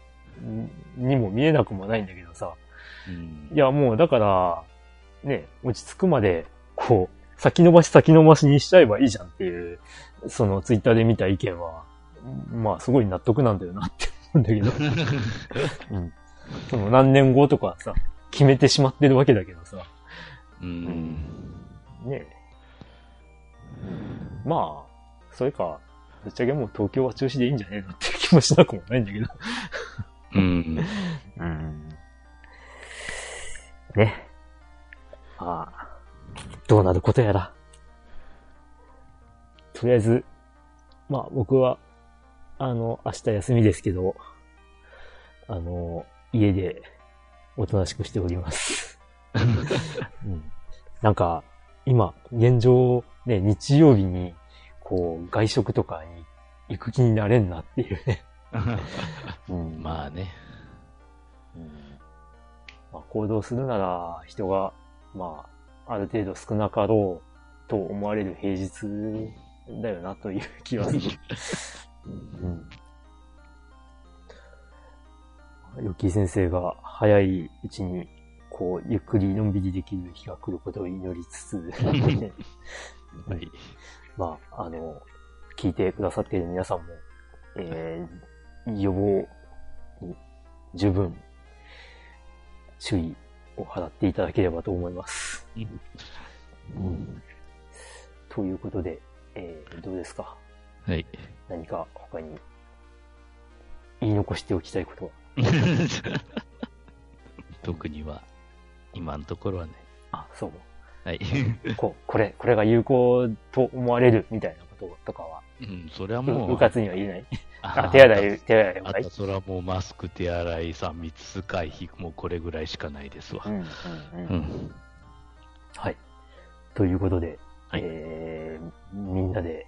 にも見えなくもないんだけどさ。うん、いや、もうだから、ね、落ち着くまで、こう、先延ばし先延ばしにしちゃえばいいじゃんっていう、そのツイッターで見た意見は、まあすごい納得なんだよなって思うんだけど。うん。その何年後とかさ、決めてしまってるわけだけどさ。うん。ねえ。まあ、それか、ぶっちゃけもう東京は中止でいいんじゃねえのって気もしなくもないんだけど。うん。うん。ね。ああ、どうなることやら。とりあえず、まあ僕は、あの、明日休みですけど、あの、家でおとなしくしております。うん、なんか、今、現状、ね、日曜日に、こう、外食とかに行く気になれんなっていうね。うん、まあね。うんまあ、行動するなら人が、まあ、ある程度少なかろうと思われる平日だよなという気はする。うん。ヨッキー先生が早いうちに、こう、ゆっくりのんびりできる日が来ることを祈りつつ、はい。まあ、あの、聞いてくださっている皆さんも、えー、予防に十分注意を払っていただければと思います。うん、ということで、えー、どうですか？はい。何か他に言い残しておきたいことは？特には、今のところはね。あ、そう。はい。ここれ、これが有効と思われるみたいなこととかは？うん、それはもう。部活には言えない。あ、手洗い、手洗いあと、それはもうマスク、手洗い、3密回避、もうこれぐらいしかないですわ。うん、うん、うん。はい。ということで、はい、えー、みんなで、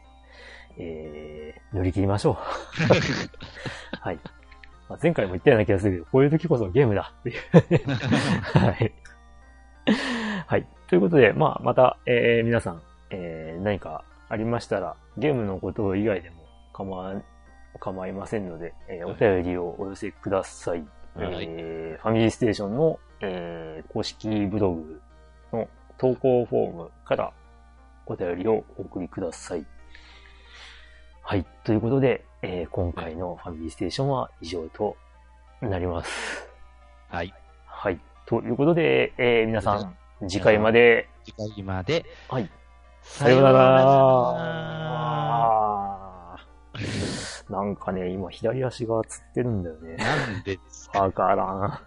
えー、乗り切りましょう。はい。まあ、前回も言ったような気がするけど、こういう時こそゲームだはい。はい。ということで、まあ、また、えー、皆さん、えー、何かありましたら、ゲームのこと以外でも構わ、構いませんので、えー、お便りをお寄せください。はい、えー、ファミリーステーションの、えー、公式ブログの投稿フォームからお便りをお送りください。はい。ということで、えー、今回のファミリーステーションは以上となります。はい。はい。ということで、えー、皆さん、次回まで。次回まで。はい。さようなら。なんかね、今左足がつってるんだよね。なんでですか？わからん。